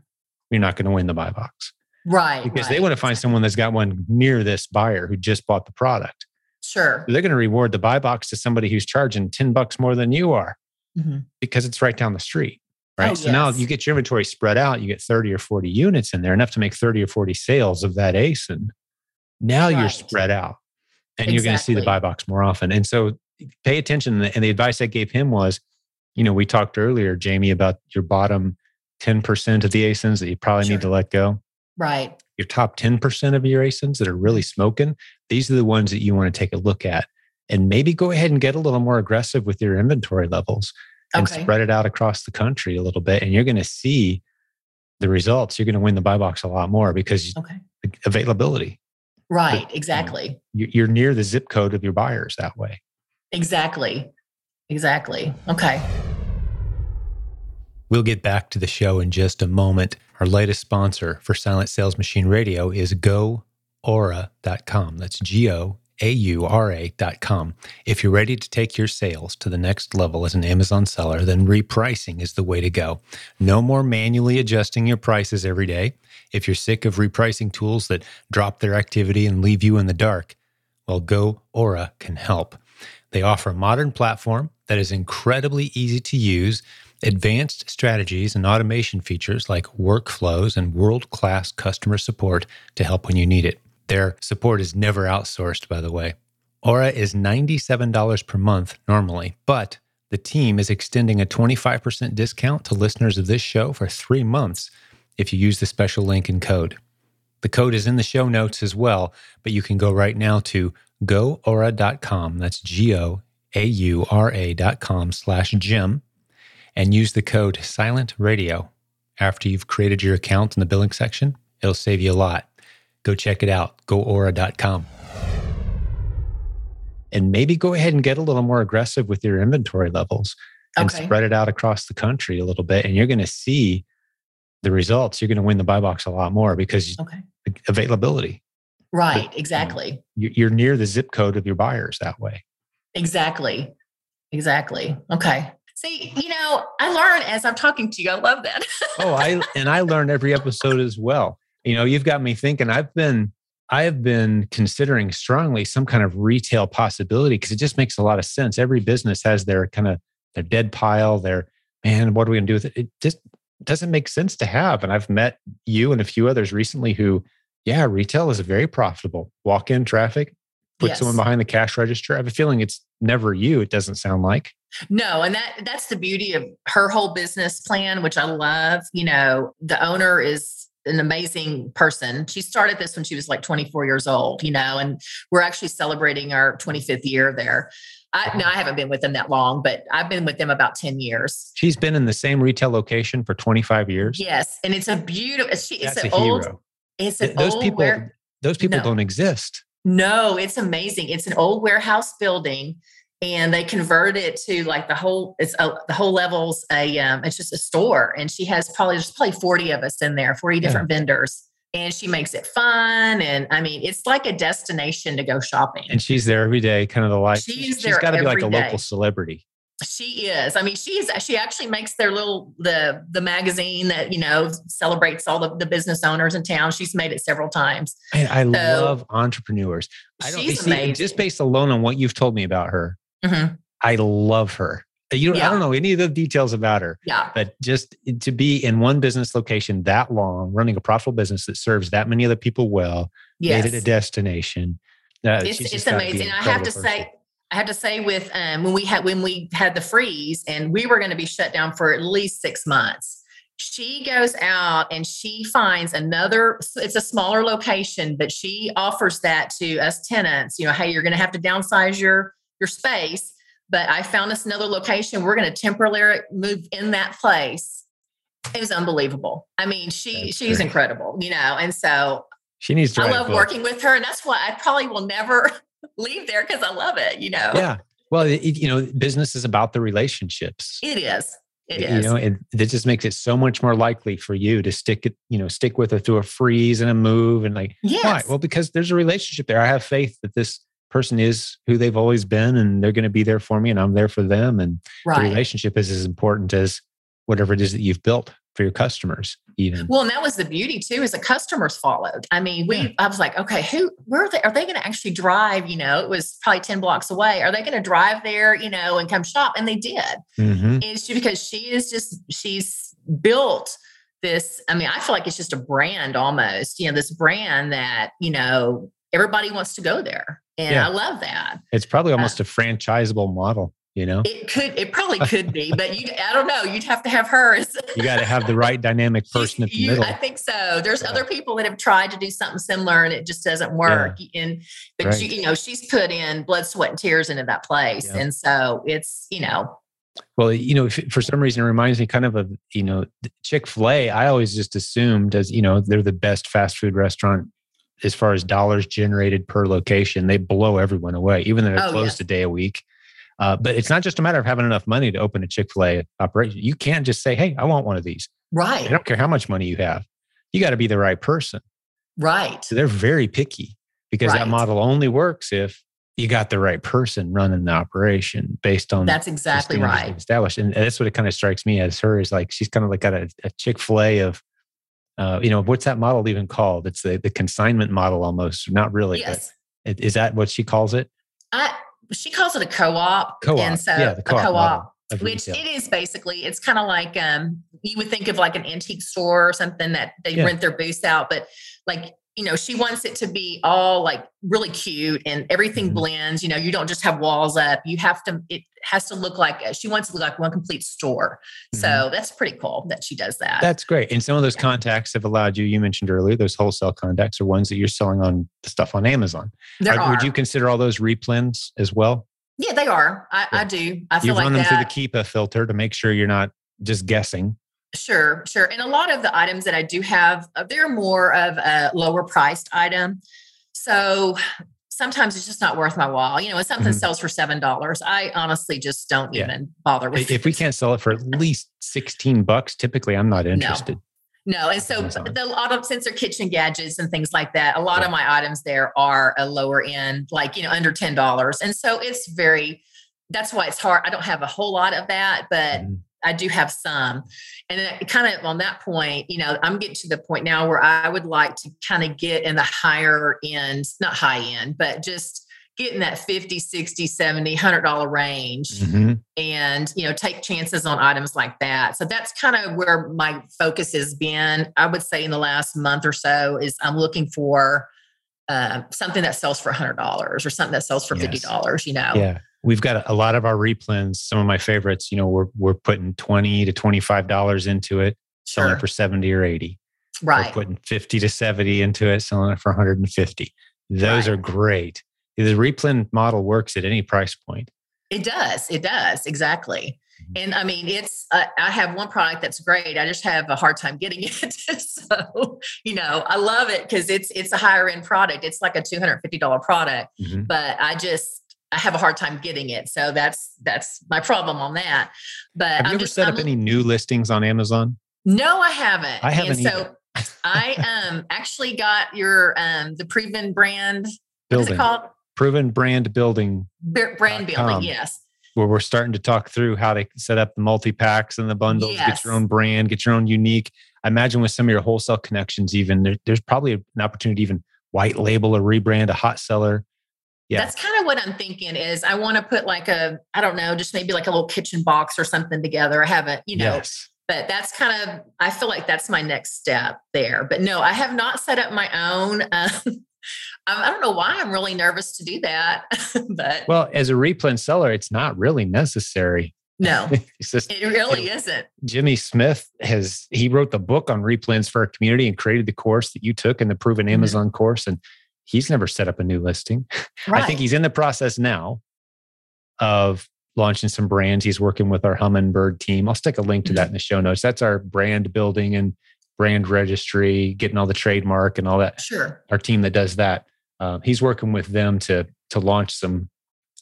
you're not going to win the buy box. Right. because right. they want to find someone that's got one near this buyer who just bought the product. Sure. They're going to reward the buy box to somebody who's charging 10 bucks more than you are Mhm. because it's right down the street. Right. Oh, so now you get your inventory spread out, you get 30 or 40 units in there, enough to make 30 or 40 sales of that ASIN. Now you're spread out and you're going to see the buy box more often. And so pay attention. And the advice I gave him was, you know, we talked earlier, Jamie, about your bottom 10% of the ASINs that you probably Sure. need to let go. Right. Your top 10% of your ASINs that are really mm-hmm. smoking, these are the ones that you want to take a look at. And maybe go ahead and get a little more aggressive with your inventory levels and Okay. spread it out across the country a little bit. And you're going to see the results. You're going to win the buy box a lot more because Okay. availability. Right. Exactly. You- You're near the zip code of your buyers that way. Exactly. Exactly. Okay. We'll get back to the show in just a moment. Our latest sponsor for Silent Sales Machine Radio is GoAura.com. That's G O A U R A.com. If you're ready to take your sales to the next level as an Amazon seller, then repricing is the way to go. No more manually adjusting your prices every day. If you're sick of repricing tools that drop their activity and leave you in the dark, well, Go Aura can help. They offer a modern platform that is incredibly easy to use, advanced strategies and automation features like workflows and world class customer support to help when you need it. Their support is never outsourced, by the way. Aura is $97 per month normally, but the team is extending a 25% discount to listeners of this show for three months if you use the special link and code. The code is in the show notes as well, but you can go right now to goaura.com. That's G O A U R A.com slash Jim and use the code Silent Radio. After you've created your account in the billing section, it'll save you a lot. Go check it out. Goaura.com. And maybe go ahead and get a little more aggressive with your inventory levels and Okay. spread it out across the country a little bit. And you're going to see the results. You're going to win the buy box a lot more because Okay. availability. Right. Exactly. You- You're near the zip code of your buyers that way. Exactly. Exactly. Okay. See, you know, I learn as I'm talking to you. I love that. oh, I and I learn every episode as well. You know, you've got me thinking. I've been I have been considering strongly some kind of retail possibility because it just makes a lot of sense. Every business has their kind of their dead pile, their man, what are we gonna do with it? It just doesn't make sense to have. And I've met you and a few others recently who, yeah, retail is very profitable. Walk in traffic, put Yes. someone behind the cash register. I have a feeling it's never you, it doesn't sound like. No, and that that's the beauty of her whole business plan, which I love. You know, the owner is an amazing person. She started this when she was like 24 years old, you know, and we're actually celebrating our 25th year there. I no, I haven't been with them that long, but I've been with them about 10 years. She's been in the same retail location for 25 years. Yes, and it's a beautiful. She, it's That's an a old. hero. It's Th- an those old people ware- those people No. don't exist No, it's amazing. It's an old warehouse building, and they converted it to like the whole. It's a, the whole levels. A um, it's just a store, and she has probably there's probably forty of us in there, forty Yeah. different vendors, and she makes it fun. And I mean, it's like a destination to go shopping. and she's there every day kind of the life She's she's got to be like a every local celebrity she is. I mean, she's she actually makes their little the the magazine that you know celebrates all the, the business owners in town. She's made it several times. Man, i So- love entrepreneurs i don't She's see, amazing. just based alone on what you've told me about her Mhm. i love her you know, i don't know any of the details about her Yeah, but just to be in one business location that long running a profitable business that serves that many other people well yes. made it a destination uh, it's, it's just gotta be an amazing. I have to person. say, I have to say, with um, when we had when we had the freeze and we were going to be shut down for at least six months. She goes out and she finds another. It's a smaller location, but she offers that to us tenants. You know, hey, you're going to have to downsize your your space, but I found us another location. We're going to temporarily move in that place. It was unbelievable. I mean, she That's she's great. incredible, you know, and so she needs to I love working with her, and that's why I probably will never leave there because I love it. You know, yeah well it, you know business is about the relationships it is. It you is. know and it just makes it so much more likely for you to stick it you know stick with it through a freeze and a move and like yes. why well because there's a relationship there i have faith that this person is who they've always been and they're going to be there for me and i'm there for them and the relationship is as important as whatever it is that you've built for your customers even. Well and that was the beauty too is the customers followed. I mean we yeah. i was like okay who where are they are they going to actually drive you know? It was probably 10 blocks away. Are they going to drive there you know and come shop? And they did. Mm-hmm. it's because she is just she's built this i mean i feel like it's just a brand almost you know this brand that you know everybody wants to go there and yeah. i love that it's probably almost uh, a franchisable model you know it could it probably could be but you i don't know you'd have to have hers. you got to have the right dynamic person at the you, middle i think so there's yeah. other people that have tried to do something similar and it just doesn't work yeah. and but right. you know she's put in blood sweat and tears into that place and so it's you know well you know for some reason it reminds me kind of of you know chick-fil-a i always just assumed as you know they're the best fast food restaurant as far as dollars generated per location they blow everyone away even though they're oh, closed a day a week uh, but it's not just a matter of having enough money to open a Chick fil A operation. You can't just say, hey, I want one of these. Right. I don't care how much money you have. You got to be the right person. Right. So they're very picky because right. that model only works if you got the right person running the operation based on that's exactly right established and that's what it kind of strikes me as her is like she's kind of like got a, a chick-fil-a of uh, you know what's that model even called it's the, the consignment model almost not really yes. is that what she calls it I, she calls it a co-op. Co-op. And so yeah, a co-op, co-op which it is basically, it's kind of like um, you would think of like an antique store or something that they yeah. rent their booths out, but like you know, she wants it to be all like really cute and everything mm-hmm. blends. You know, you don't just have walls up. You have to, it has to look like, she wants to look like one complete store. Mm-hmm. So that's pretty cool that she does that. That's great. And some of those yeah. contacts have allowed you, you mentioned earlier, those wholesale contacts are ones that you're selling on the stuff on Amazon. There are, are. Would you consider all those replens as well? Yeah, they are. I, I do. I feel like you like run them that. through the Keepa filter to make sure you're not just guessing. Sure, sure. And a lot of the items that I do have, uh, they're more of a lower priced item. So sometimes it's just not worth my while. You know, if something mm-hmm. sells for seven dollars, I honestly just don't yeah. even bother with. If it. If we can't sell it for at least sixteen bucks, typically I'm not interested. No. No, and so the, a lot of since they're kitchen gadgets and things like that, a lot yeah. of my items there are a lower end, like you know, under ten dollars, and so it's very. That's why it's hard. I don't have a whole lot of that, but mm. I do have some. And kind of on that point, you know, I'm getting to the point now where I would like to kind of get in the higher end, not high end, but just get in that 50, 60, 70, 100 dollar range mm-hmm. and, you know, take chances on items like that. So that's kind of where my focus has been. I would say in the last month or so is I'm looking for uh, something that sells for $100 or something that sells for $50, yes. you know? Yeah we've got a lot of our replens. Some of my favorites, you know, we're we're putting twenty to twenty five dollars into it, selling sure. it for seventy or eighty. Right. We're putting fifty to seventy into it, selling it for one hundred and fifty. Those right. are great. The replen model works at any price point. It does. It does exactly. Mm-hmm. And I mean, it's uh, I have one product that's great. I just have a hard time getting it. so you know, I love it because it's it's a higher end product. It's like a two hundred fifty dollar product, mm-hmm. but I just I have a hard time getting it. So that's that's my problem on that. But have I'm you ever just, set I'm, up any new listings on Amazon? No, I haven't. I haven't. And so I um actually got your um the proven brand building. What is it called? Proven brand building. brand building, yes. Where we're starting to talk through how to set up the multi packs and the bundles, yes. get your own brand, get your own unique. I imagine with some of your wholesale connections, even there, there's probably an opportunity to even white label or rebrand a hot seller yeah. That's kind of what I'm thinking is I want to put like a, I don't know, just maybe like a little kitchen box or something together. I haven't, you know, yes. but that's kind of, I feel like that's my next step there. But no, I have not set up my own. Um, I don't know why I'm really nervous to do that. but well, as a replen seller, it's not really necessary. No, just, it really isn't. Jimmy Smith has he wrote the book on replens for our community and created the course that you took in the proven mm-hmm. Amazon mm-hmm. course. And he's never set up a new listing. Right. I think he's in the process now of launching some brands. He's working with our Hummingbird team. I'll stick a link to that in the show notes. That's our brand building and brand registry, getting all the trademark and all that. Sure. Our team that does that. Uh, he's working with them to to launch some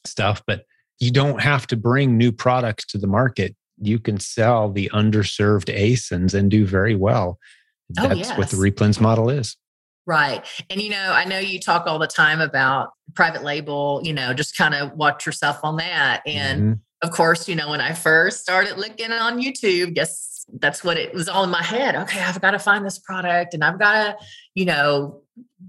stuff, but you don't have to bring new products to the market. You can sell the underserved ASINs and do very well. Oh, That's oh, yes. what the replens model is. Right. And, you know, I know you talk all the time about private label, you know, just kind of watch yourself on that. And mm-hmm. of course, you know, when I first started looking on YouTube, guess that's what it was all in my head. Okay, I've got to find this product and I've got to, you know,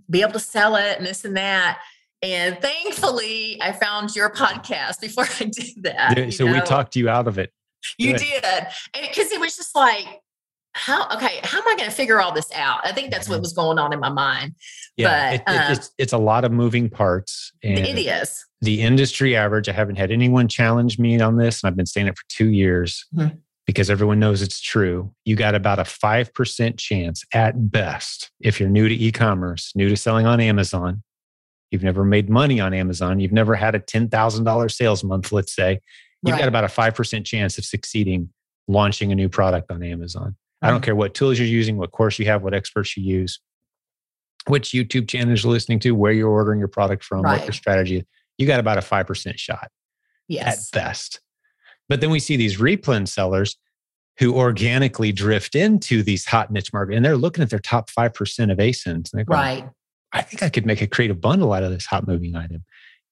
be able to sell it and this and that. And thankfully, I found your podcast before I did that. so know? we talked you out of it. You did. And because it was just like, how okay how am i going to figure all this out i think that's what mm-hmm. was going on in my mind yeah but, it, it, um, it's, it's a lot of moving parts and it is the industry average i haven't had anyone challenge me on this and i've been saying it for two years mm-hmm. because everyone knows it's true you got about a 5% chance at best if you're new to e-commerce new to selling on amazon you've never made money on Amazon, you've never had a $10,000 sales month, let's say, you've right. got about a 5% chance of succeeding launching a new product on Amazon. I don't care what tools you're using, what course you have, what experts you use, which YouTube channels you're listening to, where you're ordering your product from, right. what your strategy is. You got about a 5% shot yes. at best. But then we see these replen sellers who organically drift into these hot niche market and they're looking at their top 5% of ASINs. Going, right. I think I could make a creative bundle out of this hot moving item.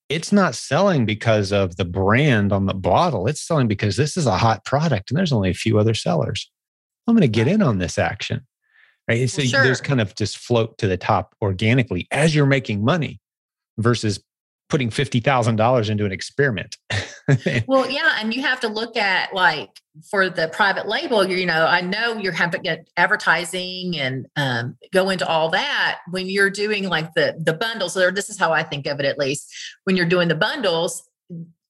It's not selling because of the brand on the bottle. It's selling because this is a hot product and there's only a few other sellers. I'm going to get in on this action. Right. So sure. there's kind of just float to the top organically as you're making money versus putting $50,000 into an experiment. well, yeah. And you have to look at like for the private label, you know, I know you're having to advertising and um, go into all that when you're doing like the, the bundles. So this is how I think of it, at least when you're doing the bundles,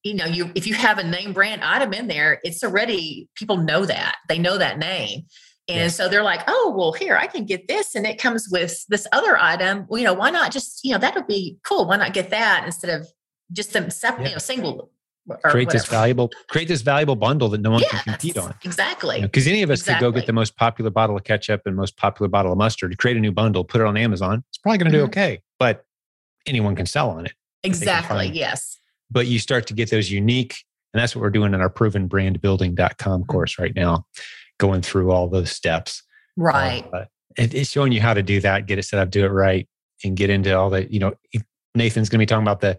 you know, you, if you have a name brand item in there, it's already, people know that they know that name. And so they're like, oh, well, here, I can get this. And it comes with this other item. Well, you know, why not just, you know, that would be cool. Why not get that instead of just them separate, yeah. you know, single create whatever. this valuable create this valuable bundle that no one yes, can compete on exactly because you know, any of us exactly. could go get the most popular bottle of ketchup and most popular bottle of mustard create a new bundle put it on amazon it's probably going to mm-hmm. do okay but anyone can sell on it exactly yes but you start to get those unique and that's what we're doing in our provenbrandbuilding.com mm-hmm. course right now going through all those steps. Right. Uh, it, it's showing you how to do that, get it set up, do it right, and get into all the, you know, Nathan's going to be talking about the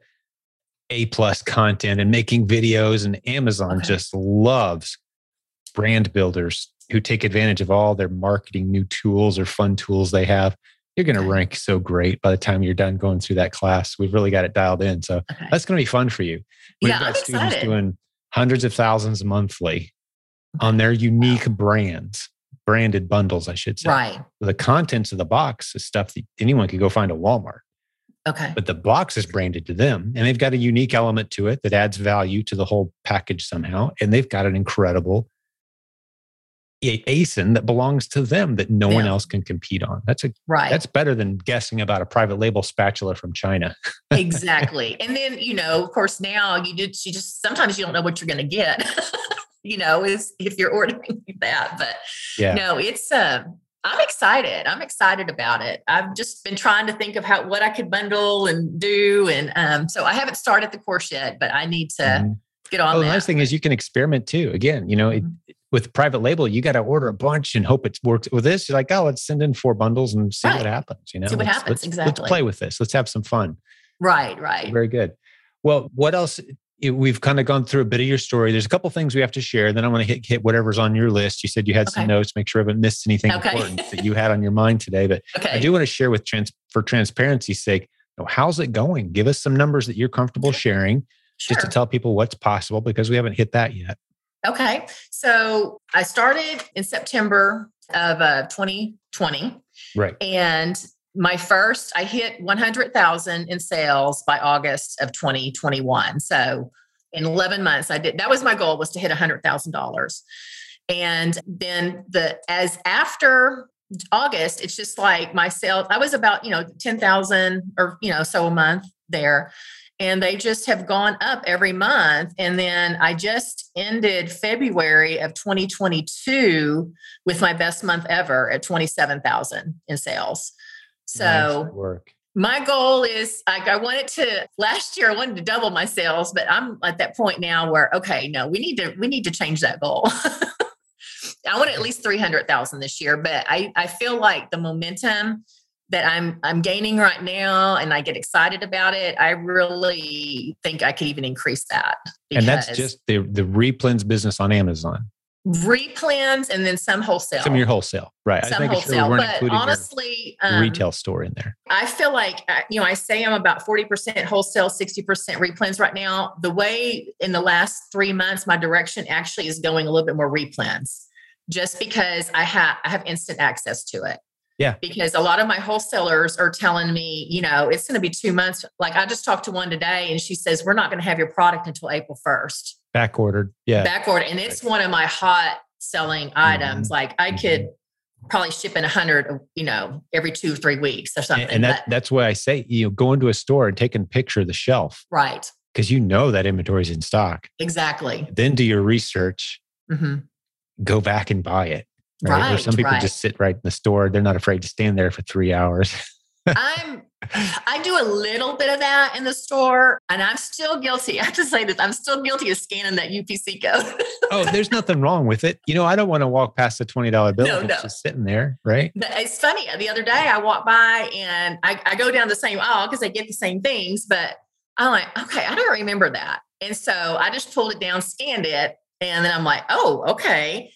A plus content and making videos, and Amazon okay. just loves brand builders who take advantage of all their marketing new tools or fun tools they have. You're going to okay. rank so great by the time you're done going through that class. We've really got it dialed in. So okay. that's going to be fun for you. We've yeah, got I'm students excited. doing hundreds of thousands monthly on their unique wow. brands, branded bundles, I should say. Right. The contents of the box is stuff that anyone could go find at Walmart. Okay. But the box is branded to them and they've got a unique element to it that adds value to the whole package somehow. And they've got an incredible ASIN that belongs to them that no yeah. one else can compete on. That's a right. That's better than guessing about a private label spatula from China. exactly. And then, you know, of course, now you did you just sometimes you don't know what you're going to get. you know, is if you're ordering that. But yeah. no, it's uh I'm excited. I'm excited about it. I've just been trying to think of how what I could bundle and do. And um, so I haven't started the course yet, but I need to mm-hmm. get on. Oh, the nice thing is you can experiment too. Again, you know, mm-hmm. it, with private label, you got to order a bunch and hope it works. With this, you're like, oh, let's send in four bundles and see right. what happens. You know, see what let's, happens. Let's, exactly. Let's play with this. Let's have some fun. Right. Right. Very good. Well, what else we've kind of gone through a bit of your story. There's a couple things we have to share. Then I'm going to hit, hit whatever's on your list. You said you had okay. some notes. Make sure I haven't missed anything okay. important that you had on your mind today. But okay. I do want to share with trans for transparency's sake. You know, how's it going? Give us some numbers that you're comfortable sharing, sure. just to tell people what's possible because we haven't hit that yet. Okay, so I started in September of uh, 2020. Right. And my first i hit 100000 in sales by august of 2021 so in 11 months i did that was my goal was to hit $100000 and then the as after august it's just like my sales i was about you know 10000 or you know so a month there and they just have gone up every month and then i just ended february of 2022 with my best month ever at 27000 in sales so nice work. My goal is like I wanted to last year I wanted to double my sales, but I'm at that point now where okay, no, we need to we need to change that goal. I want at least 300,000 this year, but I I feel like the momentum that I'm I'm gaining right now and I get excited about it, I really think I could even increase that. And that's just the the replens business on Amazon. replens and then some wholesale. Some of your wholesale, right? Some wholesale, sure but honestly, um, retail store in there. I feel like uh, you know I say I'm about forty percent wholesale, sixty percent replens right now. The way in the last three months, my direction actually is going a little bit more replens, just because I have I have instant access to it. Yeah. Because a lot of my wholesalers are telling me, you know, it's going to be two months. Like I just talked to one today and she says, we're not going to have your product until April 1st. Back ordered. Yeah. Back ordered. And it's one of my hot selling items. Mm-hmm. Like I could mm-hmm. probably ship in a hundred, you know, every two or three weeks or something. And, that, that's why I say, you know, go into a store and take a picture of the shelf. Right. Because you know that inventory is in stock. Exactly. Then do your research. Mm-hmm. Go back and buy it. Right. right or some people right. just sit right in the store. They're not afraid to stand there for three hours. I'm I do a little bit of that in the store, and I'm still guilty. I have to say this: I'm still guilty of scanning that UPC code. oh, there's nothing wrong with it. You know, I don't want to walk past a twenty dollar bill. No, no. just sitting there, right? But it's funny. The other day, I walked by and I, I go down the same aisle because I get the same things, but I'm like, okay, I don't remember that, and so I just pulled it down, scanned it, and then I'm like, oh, okay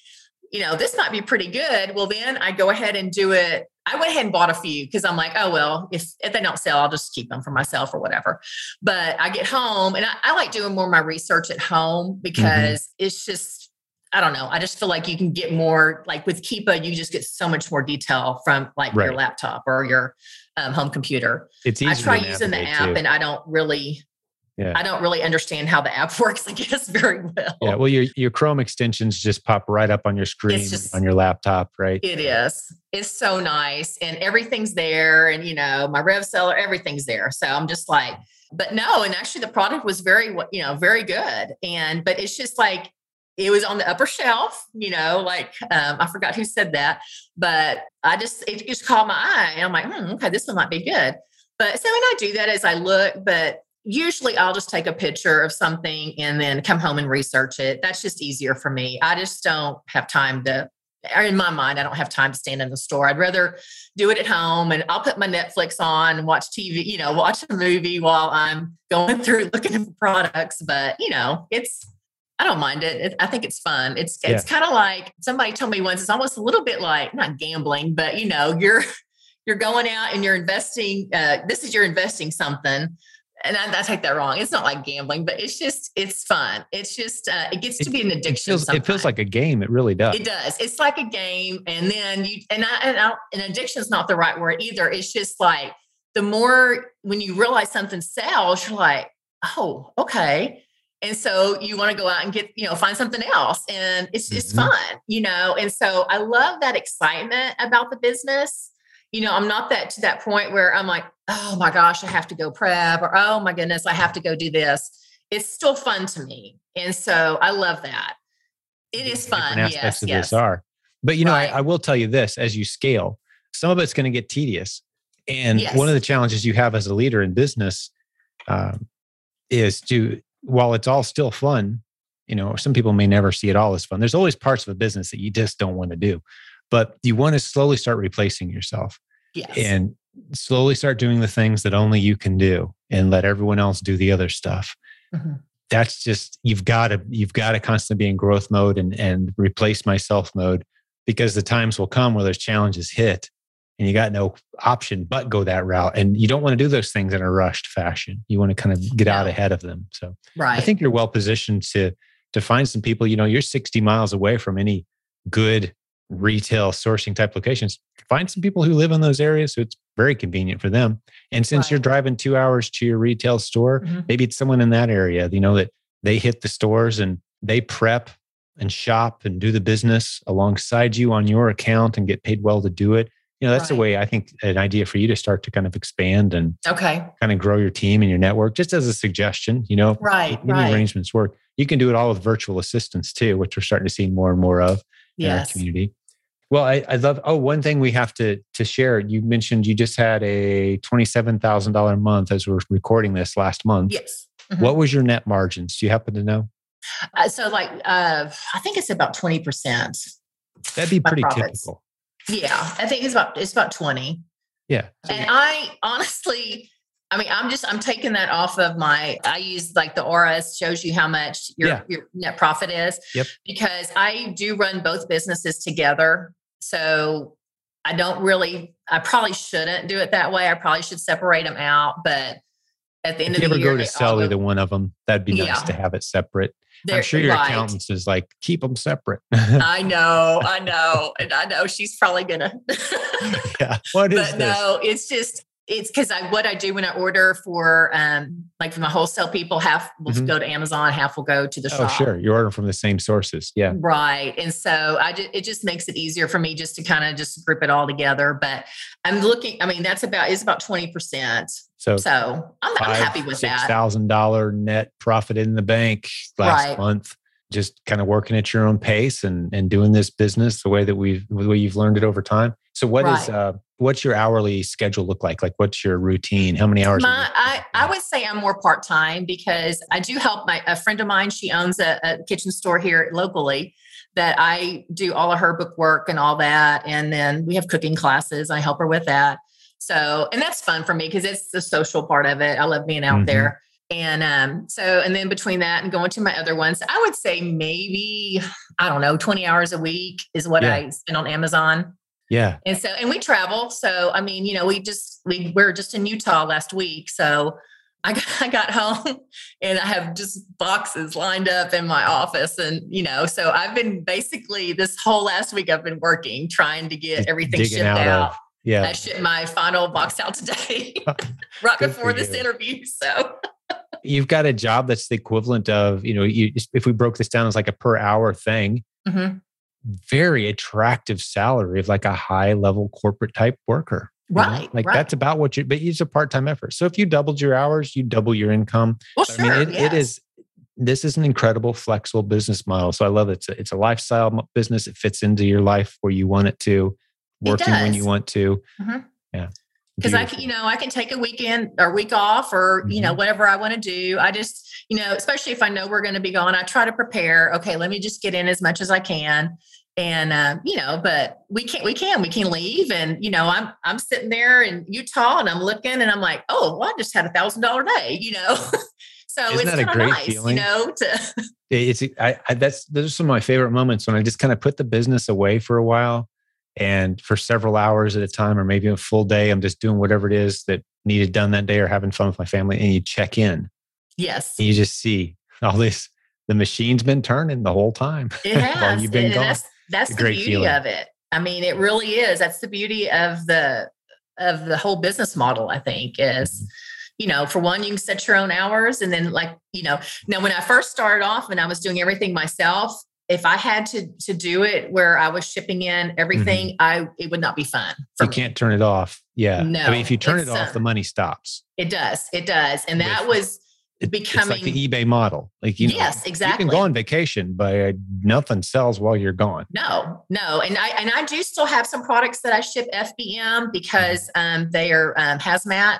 you know, this might be pretty good. Well, then I go ahead and do it. I went ahead and bought a few because I'm like, oh, well, if, if they don't sell, I'll just keep them for myself or whatever. But I get home and I, I like doing more of my research at home mm-hmm. because mm-hmm. it's just, I don't know. I just feel like you can get more, like with Keepa, you just get so much more detail from like right. your laptop or your um, home computer. It's easy. I try using the app too. and I don't really yeah. I don't really understand how the app works, I guess, very well. Yeah. Well, your, your Chrome extensions just pop right up on your screen just, on your laptop, right? It is. It's so nice. And everything's there. And, you know, my RevSeller, everything's there. So I'm just like, but no. And actually, the product was very, you know, very good. And, but it's just like, it was on the upper shelf, you know, like um, I forgot who said that, but I just, it just caught my eye. And I'm like, hmm, okay, this one might be good. But so when I do that as I look, but usually I'll just take a picture of something and then come home and research it. That's just easier for me. I just don't have time to in my mind, I don't have time to stand in the store. I'd rather do it at home and I'll put my Netflix on and watch TV, you know, watch a movie while I'm going through looking at products. But, you know, it's, I don't mind it. it I think it's fun. It's, yeah. it's kind of like somebody told me once, it's almost a little bit like not gambling, but, you know, you're, you're going out and you're investing. Uh, this is you're investing something and I, I, take that wrong. It's not like gambling, but it's just it's fun. It's just uh, it gets to be an addiction. It feels, it feels, like a game. It really does. It does. It's like a game, and then you and I and, I, and addiction is not the right word either. It's just like the more when you realize something sells, you're like, oh, okay. And so you want to go out and get, you know, find something else. And it's just mm-hmm. fun, you know. And so I love that excitement about the business you know, I'm not that to that point where I'm like, oh my gosh, I have to go prep or oh my goodness, I have to go do this. It's still fun to me. And so I love that. It is fun. Different aspects yes, of yes. this are. But you know, right. I, I, will tell you this as you scale, some of it's going to get tedious. And yes. one of the challenges you have as a leader in business um, is to, while it's all still fun, you know, some people may never see it all as fun. There's always parts of a business that you just don't want to do but you want to slowly start replacing yourself yes. and slowly start doing the things that only you can do and let everyone else do the other stuff mm-hmm. that's just you've got to you've got to constantly be in growth mode and and replace myself mode because the times will come where those challenges hit and you got no option but go that route and you don't want to do those things in a rushed fashion you want to kind of get out ahead of them so right. i think you're well positioned to to find some people you know you're 60 miles away from any good retail sourcing type locations, find some people who live in those areas so it's very convenient for them. And since right. you're driving two hours to your retail store, mm-hmm. maybe it's someone in that area, you know, that they hit the stores and they prep and shop and do the business alongside you on your account and get paid well to do it. You know, that's right. a way I think an idea for you to start to kind of expand and okay, kind of grow your team and your network. Just as a suggestion, you know, right, right. arrangements work. You can do it all with virtual assistants too, which we're starting to see more and more of yes. in our community. Well, I, I love. Oh, one thing we have to to share. You mentioned you just had a twenty seven thousand dollar month as we're recording this last month. Yes. Mm-hmm. What was your net margins? Do you happen to know? Uh, so, like, uh, I think it's about twenty percent. That'd be pretty typical. Yeah, I think it's about it's about twenty. Yeah. And I honestly, I mean, I'm just I'm taking that off of my. I use like the Aura shows you how much your Yeah. your net profit is. Yep. Because I do run both businesses together, so I don't really. I probably shouldn't do it that way. I probably should separate them out. But at the end If of the ever year, go to sell either one of them, that'd be nice Yeah. to have it separate. I'm sure your right. accountants is like, keep them separate. I know, I know, and I know she's probably gonna. yeah. What is but this? no, it's just it's because I what I do when I order for um like for my wholesale people, half will Mhm. go to Amazon, half will go to the Oh, shop. sure. You're ordering from the same sources. Yeah. Right. And so I just, it just makes it easier for me just to kind of just group it all together. But I'm looking, I mean, that's about, it's about 20%. So, So I'm, I'm happy with six that. thousand dollar net profit in the bank last Right. month. Just kind of working at your own pace and and doing this business the way that we've the way you've learned it over time. So what is Right. uh what's your hourly schedule look like? Like what's your routine? How many hours? My? I, I would say I'm more part time because I do help my a friend of mine. She owns a, a kitchen store here locally that I do all of her book work and all that. And then we have cooking classes. I help her with that. So, and that's fun for me because it's the social part of it. I love being out Mhm. there. And um, so, and then between that and going to my other ones, I would say maybe, I don't know, 20 hours a week is what Yeah. I spend on Amazon. Yeah. And so, and we travel. So, I mean, you know, we just, we we were just in Utah last week. So I got, I got home and I have just boxes lined up in my office. And, you know, so I've been basically this whole last week, I've been working, trying to get everything digging shipped out out. of- Yeah. I shipped my final box out today, right Good before this you. interview. So, You've got a job that's the equivalent of, you know, you if we broke this down as like a per hour thing, mhm. Very attractive salary of like a high level corporate type worker. you know? right. Like right. that's about what you but it's a part-time effort. So if you doubled your hours, you double your income. well, I sure. mean, it, it yes. is. This is an incredible flexible business model. So I love it. It's a, it's a lifestyle business. It fits into your life where you want it to, It working when you want to. Mhm. Yeah. Because I can, you know, I can take a weekend or week off or, you Mm-hmm. know, whatever I want to do. I just, you know, especially if I know we're going to be gone, I try to prepare. Okay, let me just get in as much as I can. And, um, you know, but we can't, we can, we can leave. And, you know, I'm, I'm sitting there in Utah and I'm looking and I'm like, oh, well, I just had a thousand dollar day, you know? so Isn't it's kind of nice, feeling? you know, to, it's I, I that's those are some of my favorite moments when I just kind of put the business away for a while and for several hours at a time or maybe a full day I'm just doing whatever it is that needed done that day or having fun with my family and you check in yes, and you just see all this the machine's been turning the whole time it has. you've been and gone. that's, that's the beauty feeling. of it. I mean, it really is. That's the beauty of the, of the whole business model, I think is, Mm-hmm. you know, for one, you can set your own hours. And then like, you know, now when I first started off and I was doing everything myself, if I had to to do it where I was shipping in everything, I it would not be fun. Mm-hmm. you me. can't turn it off yeah No. I mean if you turn it off the um, money stops It does. It does. And that With- was It- becoming like the eBay model like you know yes, exactly. you can go on vacation but uh, nothing sells while you're gone No, no, and I and I do still have some products that I ship FBM because um, they are um, hazmat,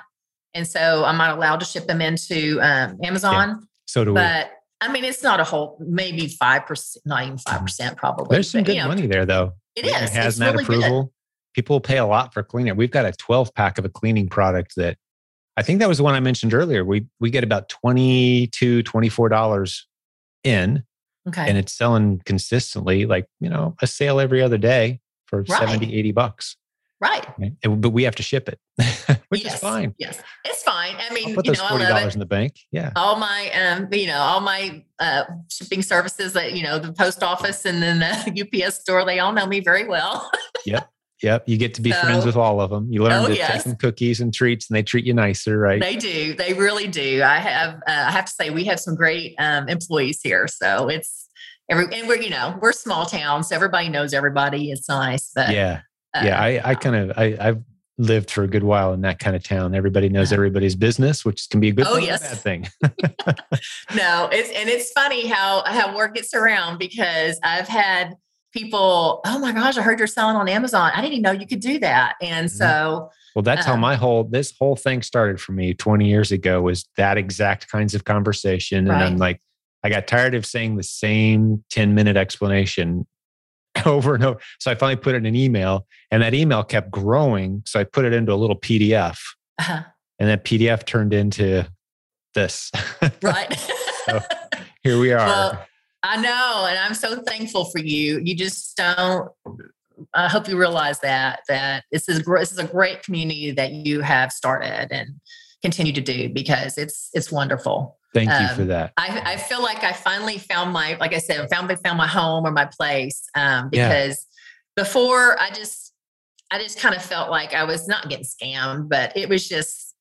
and so I'm not allowed to ship them into um, Amazon. so do we But I mean, it's not a whole, maybe five percent, not even five percent, probably. There's some but, good you know, money there, though. It is. It's hazmat good. approval. People pay a lot for cleaning. We've got a 12 pack of a cleaning product that I think that was the one I mentioned earlier. We we get about 22 $24 in, Okay. and it's selling consistently, like you know, a sale every other day for Right. 70, 80 bucks. Right. right? And- but we have to ship it, which yes. is fine. Yes, it's fine. I mean, I'll put you those know, forty love dollars in the bank. Yeah, all my um you know all my uh shipping services that you know the post office and then the ups store they all know me very well yep. Yep, you get to be friends with all of them. You learn Oh, to yes. take them cookies and treats, and they treat you nicer, right? They do. They really do. I have. Uh, I have to say, we have some great um, employees here. So it's every and we're you know we're small town, so everybody knows everybody. It's nice. But yeah. Uh, yeah i i kind of i i've lived for a good while in that kind of town everybody knows everybody's business which can be a good Oh, thing yes. bad thing no, it's and it's funny how how word gets around because I've had people. Oh my gosh, I heard you're selling on Amazon. I didn't even know you could do that. And Mhm. so well that's how Um, my whole this whole thing started for me 20 years ago was that exact kinds of conversation and i'm like i got tired of saying the same 10 minute explanation over and over so i finally put it in an email and that email kept growing so i put it into a little pdf uh, and that PDF turned into this. Right. so here we are. Well, I know, and I'm so thankful for you. You just don't. I hope you realize that that this is this is a great community that you have started and continue to do because it's it's wonderful. Thank you um, for that. I, I feel like I finally found my, like I said, I found found my home or my place um, because yeah. before I just I just kind of felt like I was not getting scammed, but it was just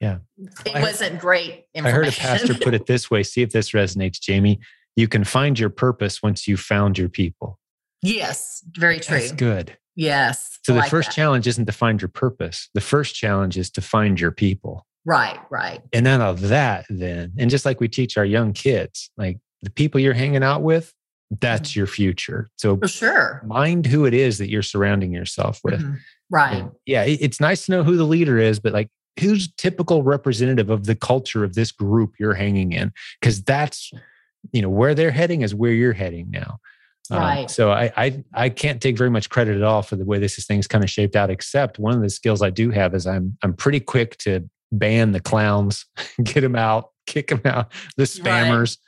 yeah, it wasn't great. I heard a pastor put it this way. See if this resonates, Jamie. You can find your purpose once you found your people. Yes, very true. That's good. Yes. So the like first that. challenge isn't to find your purpose. The first challenge is to find your people. Right, right. And then of that, then, and just like we teach our young kids, like the people you're hanging out with, that's mm-hmm. your future. So for sure, mind who it is that you're surrounding yourself with. Mm-hmm. Right. And yeah, it's nice to know who the leader is, but like who's typical representative of the culture of this group you're hanging in? Because that's you know where they're heading is where you're heading now. Um, right. Um, so I, I I can't take very much credit at all for the way this is thing's kind of shaped out. Except one of the skills I do have is I'm I'm pretty quick to ban the clowns, get them out, kick them out, the spammers. Right.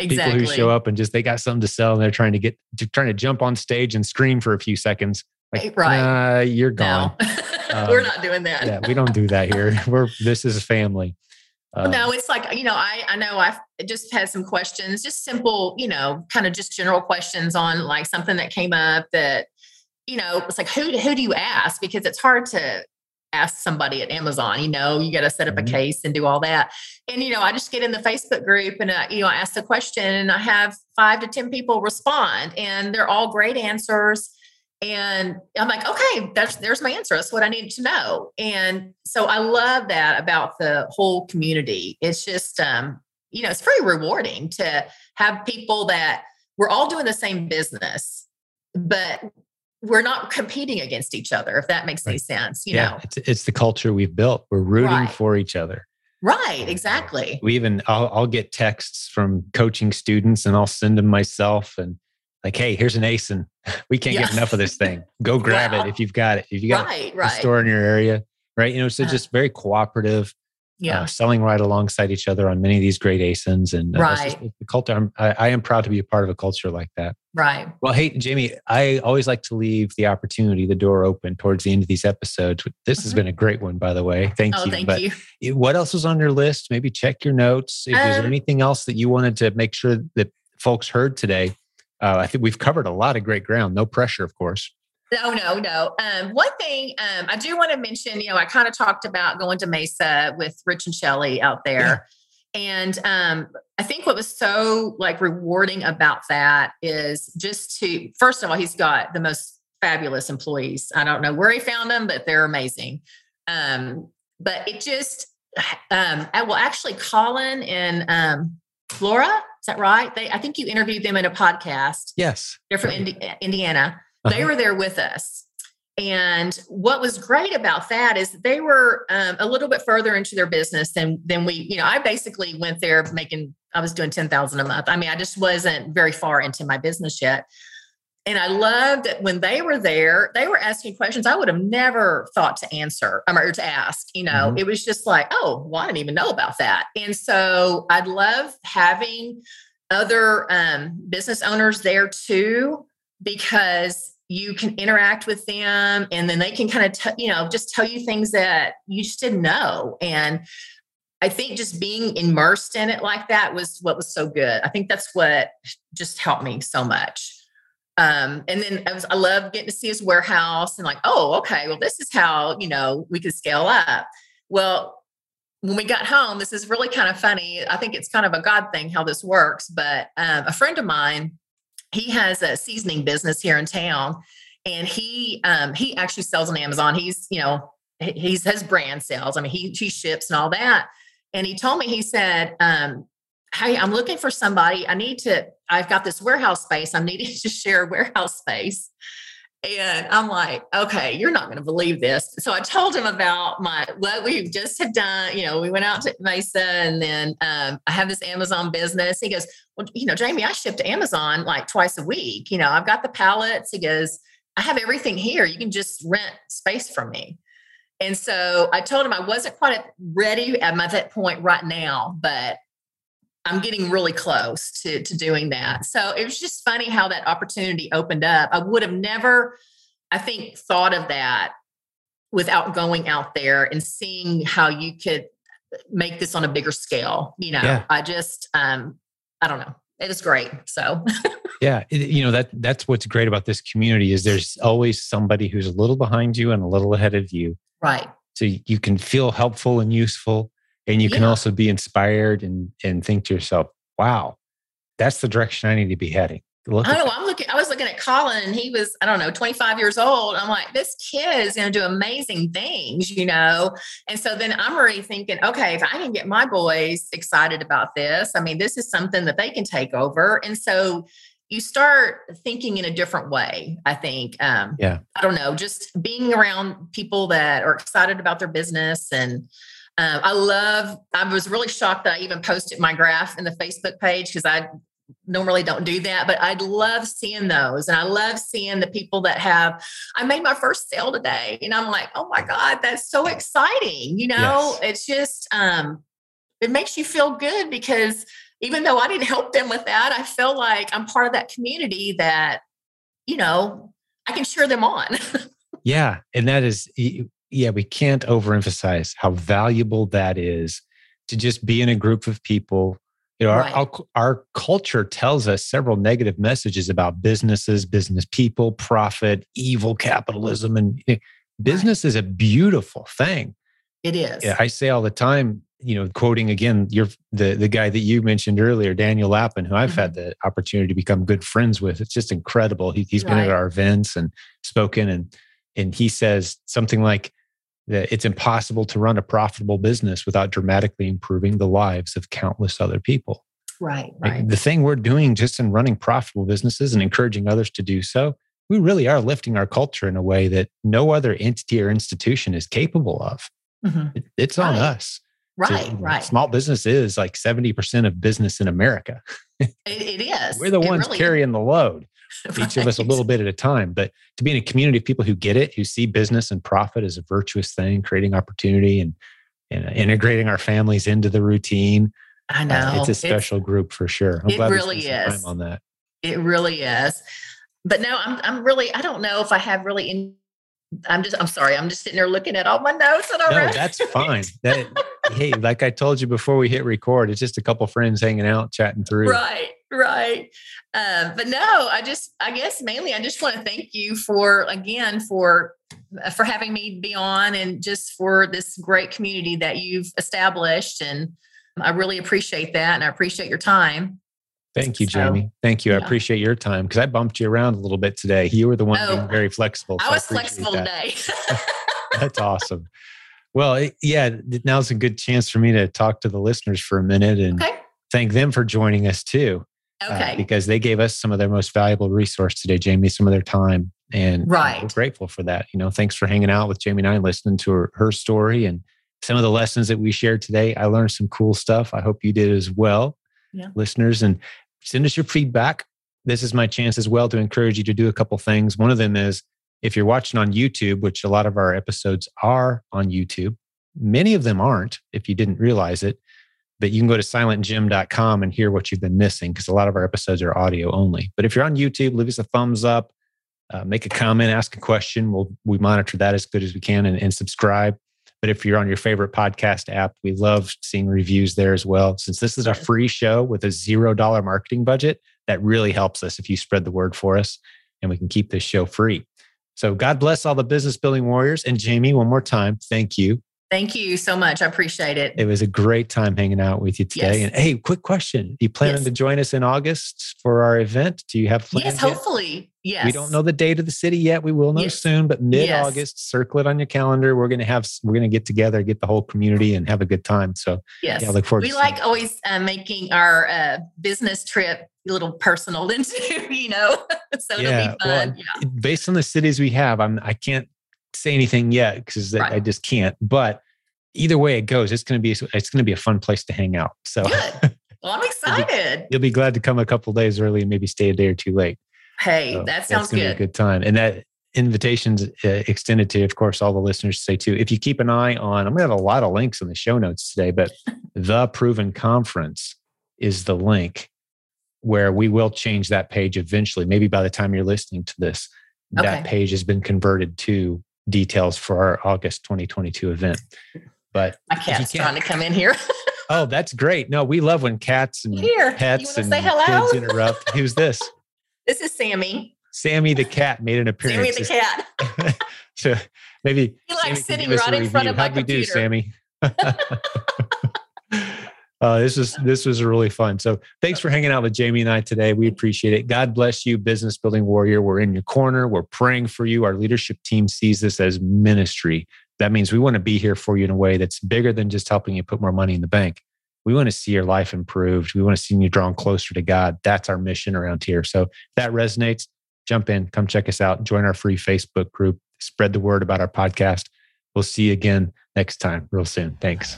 Exactly. People who show up and just they got something to sell and they're trying to get trying to jump on stage and scream for a few seconds. Like, right. you're gone. No. um, We're not doing that. yeah, we don't do that here. We're this is a family. Um, no, it's like, you know, I, I know I've just had some questions, just simple, you know, kind of just general questions on like something that came up that, you know, it's like, who, who do you ask? Because it's hard to ask somebody at Amazon, you know, you got to set up a mm-hmm. case and do all that. And, you know, I just get in the Facebook group and, uh, you know, I ask the question and I have five to 10 people respond and they're all great answers. And I'm like, okay, that's, there's my answer. That's what I needed to know. And so I love that about the whole community. It's just, um, you know, it's very rewarding to have people that we're all doing the same business, but we're not competing against each other if that makes right. any sense you yeah, know? it's, it's the culture we've built. We're rooting right. for each other. Right exactly. we even I'll, I'll get texts from coaching students and i'll send them myself and like hey here's an asin we can't yeah. get enough of this thing. Go grab wow. it if you've got it. If you got right, a store in your area right? You know so uh, just very cooperative yeah. Uh, selling right alongside each other on many of these great ASINs and uh, right. the culture. I'm, I, I, am proud to be a part of a culture like that. Right. Well, hey, Jamie, I always like to leave the opportunity, the door open towards the end of these episodes. This has mm-hmm. been a great one, by the way. Thank oh, you. Thank but you. What else was on your list? Maybe check your notes. If um, there's anything else that you wanted to make sure that folks heard today, uh, I think we've covered a lot of great ground. No pressure, of course. No, no, no. Um, one thing um, I do want to mention, you know, I kind of talked about going to Mesa with Rich and Shelly out there. Yeah. And um, I think what was so like rewarding about that is just to, first of all, he's got the most fabulous employees. I don't know where he found them, but they're amazing. Um, but it just, um, I will actually Colin and um, Laura, is that right? They, I think you interviewed them in a podcast. Yes. They're from Indi- Indiana. Uh-huh. They were there with us. And what was great about that is they were um, a little bit further into their business than than we. You know, I basically went there making. I was doing ten thousand a month. I mean, I just wasn't very far into my business yet. And I loved that when they were there, they were asking questions I would have never thought to answer um, or to ask. You know, mm-hmm. it was just like, oh, well, I didn't even know about that. And so I'd love having other um, business owners there too because you can interact with them and then they can kind of t- you know just tell you things that you just didn't know. And i think just being immersed in it like that was what was so good. I think that's what just helped me so much. Um, and then I, was, I love getting to see his warehouse and like oh okay well this is how you know we could scale up. Well when we got home this is really kind of funny. I think it's kind of a god thing how this works but um, a friend of mine he has a seasoning business here in town and he um, he actually sells on amazon. He's you know he's his brand sales. I mean he he ships and all that. And he told me he said um, hey i'm looking for somebody. I need to i've got this warehouse space. I'm needing to share warehouse space and I'm like, okay, you're not going to believe this. So I told him about my what we just had done. You know, we went out to Mesa, and then um, I have this Amazon business. He goes, well, you know, Jamie, I ship to Amazon like twice a week. You know, I've got the pallets. He goes, I have everything here. You can just rent space from me. And so I told him I wasn't quite ready at that point right now, but I'm getting really close to, to doing that. So it was just funny how that opportunity opened up. I would have never, I think, thought of that without going out there and seeing how you could make this on a bigger scale. You know, yeah. I just, um, I don't know. It is great. So, yeah, it, you know that that's what's great about this community is there's always somebody who's a little behind you and a little ahead of you. Right. So you can feel helpful and useful, and you yeah. can also be inspired and and think to yourself, "Wow, that's the direction I need to be heading." Look I know. I'm looking. I was looking at Colin, and he was, I don't know, 25 years old. I'm like, this kid is going to do amazing things, you know. And so then I'm already thinking, okay, if I can get my boys excited about this, I mean, this is something that they can take over. And so you start thinking in a different way. I think. Um, yeah. I don't know. Just being around people that are excited about their business and. Um, I love, I was really shocked that I even posted my graph in the Facebook page because I normally don't do that, but I love seeing those. And I love seeing the people that have, I made my first sale today. And I'm like, oh my God, that's so exciting. You know, yes. it's just, um, it makes you feel good because even though I didn't help them with that, I feel like I'm part of that community that, you know, I can cheer them on. yeah. And that is, yeah, we can't overemphasize how valuable that is to just be in a group of people you know, right. our, our, culture tells us several negative messages about businesses, business people, profit, evil capitalism, and you know, business right. is a beautiful thing. It is. Yeah, I say all the time. You know, quoting again, you're the the guy that you mentioned earlier, Daniel Lapin, who I've mm-hmm. had the opportunity to become good friends with. It's just incredible. He, has right. been at our events and spoken, and and he says something like, it's impossible to run a profitable business without dramatically improving the lives of countless other people. Right, right. The thing we're doing just in running profitable businesses and encouraging others to do so, we really are lifting our culture in a way that no other entity or institution is capable of. Mm-hmm. it's on right. us. Right, so, right. Small business is like 70% of business in America. it, it is. We're the it ones really carrying is. the load. Right. each of us a little bit at a time. But to be in a community of people who get it, who see business and profit as a virtuous thing, creating opportunity and, and integrating our families into the routine. I know. Uh, it's a special it's, group for sure. I'm it really is. on that. It really is. But no, I'm I'm really I don't know if I have really in I'm just I'm sorry. I'm just sitting there looking at all my notes and all No, that's fine. That hey, like I told you before we hit record, it's just a couple friends hanging out, chatting through. Right right. Uh, but no, I just, I guess mainly, I just want to thank you for again for uh, for having me be on and just for this great community that you've established, and I really appreciate that, and I appreciate your time. Thank you, Jamie. So, Thank you. Yeah. I appreciate your time because I bumped you around a little bit today. You were the one oh, being very flexible. So I was I flexible that. today. That's awesome. Well, yeah, now's a good chance for me to talk to the listeners for a minute and okay. thank them for joining us too. Uh, okay. Uh, because they gave us some of their most valuable resource today, Jamie, some of their time. And right. we're grateful for that. You know, thanks for hanging out with Jamie and I, listening to her, her story and some of the lessons that we shared today. I learned some cool stuff. I hope you did as well, yeah. listeners. And send us your feedback. This is my chance as well to encourage you to do a couple things. One of them is if you're watching on YouTube, which a lot of our episodes are on YouTube, many of them aren't, if you didn't realize it but you can go to silentjim.com and hear what you've been missing because a lot of our episodes are audio only. But if you're on YouTube, leave us a thumbs up, uh, make a comment, ask a question. We'll we monitor that as good as we can and, and subscribe. But if you're on your favorite podcast app, we love seeing reviews there as well. Since this is a free show with a zero dollar marketing budget, that really helps us if you spread the word for us and we can keep this show free. So God bless all the business building warriors. And Jamie, one more time, thank you Thank you so much. I appreciate it. It was a great time hanging out with you today. Yes. And hey, quick question. you planning yes. to join us in August for our event? Do you have plans? Yes, hopefully. Yes. We don't know the date of the city yet. We will know yes. soon, but mid-August, circle it on your calendar. We're going to have, we're going to get together, get the whole community and have a good time. So yes, yeah, I look forward we like always uh, making our uh, business trip a little personal into, you know, so yeah, well, yeah. Based on the cities we have, I'm, I can't say anything yet because right. I just can't. But either way it goes, it's going to be it's going to be a fun place to hang out. So, well, I'm excited. you'll, be, you'll, be, glad to come a couple days early and maybe stay a day or two late. Hey, so that sounds good. Be a good time, and that invitations uh, extended to, of course, all the listeners to say too. If you keep an eye on, I'm going to have a lot of links in the show notes today, but the Proven Conference is the link where we will change that page eventually. Maybe by the time you're listening to this, okay. that page has been converted to details for our August 2022 event. But my cat's trying to come in here. oh, that's great. No, we love when cats and here, pets and kids interrupt. Who's this? This is Sammy. Sammy the cat made an appearance. Sammy the cat. so maybe he likes sitting right in front of my How'd computer. we do, Sammy? Uh, this was this was really fun. So thanks for hanging out with Jamie and I today. We appreciate it. God bless you, business building warrior. We're in your corner. We're praying for you. Our leadership team sees this as ministry. That means we want to be here for you in a way that's bigger than just helping you put more money in the bank. We want to see your life improved. We want to see you drawn closer to God. That's our mission around here. So if that resonates, jump in, come check us out, join our free Facebook group, spread the word about our podcast. We'll see you again next time, real soon. Thanks.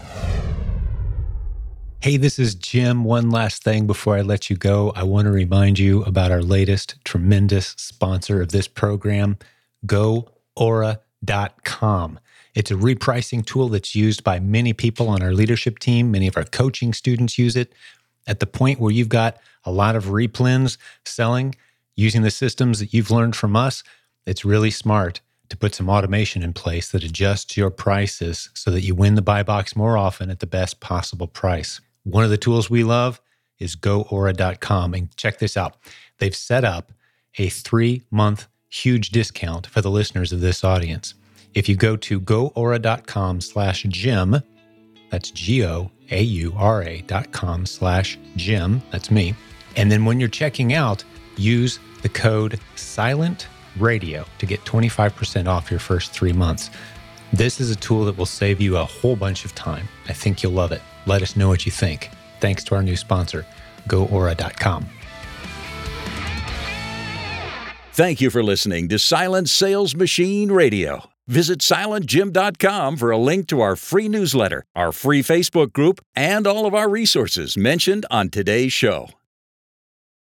Hey, this is Jim. One last thing before I let you go. I want to remind you about our latest tremendous sponsor of this program, GoAura.com. It's a repricing tool that's used by many people on our leadership team. Many of our coaching students use it. At the point where you've got a lot of replens selling using the systems that you've learned from us, it's really smart to put some automation in place that adjusts your prices so that you win the buy box more often at the best possible price. One of the tools we love is goaura.com. And check this out they've set up a three month huge discount for the listeners of this audience. If you go to goaura.com slash Jim, that's G O A U R A dot com slash Jim, that's me. And then when you're checking out, use the code Silent Radio to get 25% off your first three months. This is a tool that will save you a whole bunch of time. I think you'll love it. Let us know what you think. Thanks to our new sponsor, GoAura.com. Thank you for listening to Silent Sales Machine Radio. Visit silentjim.com for a link to our free newsletter, our free Facebook group, and all of our resources mentioned on today's show.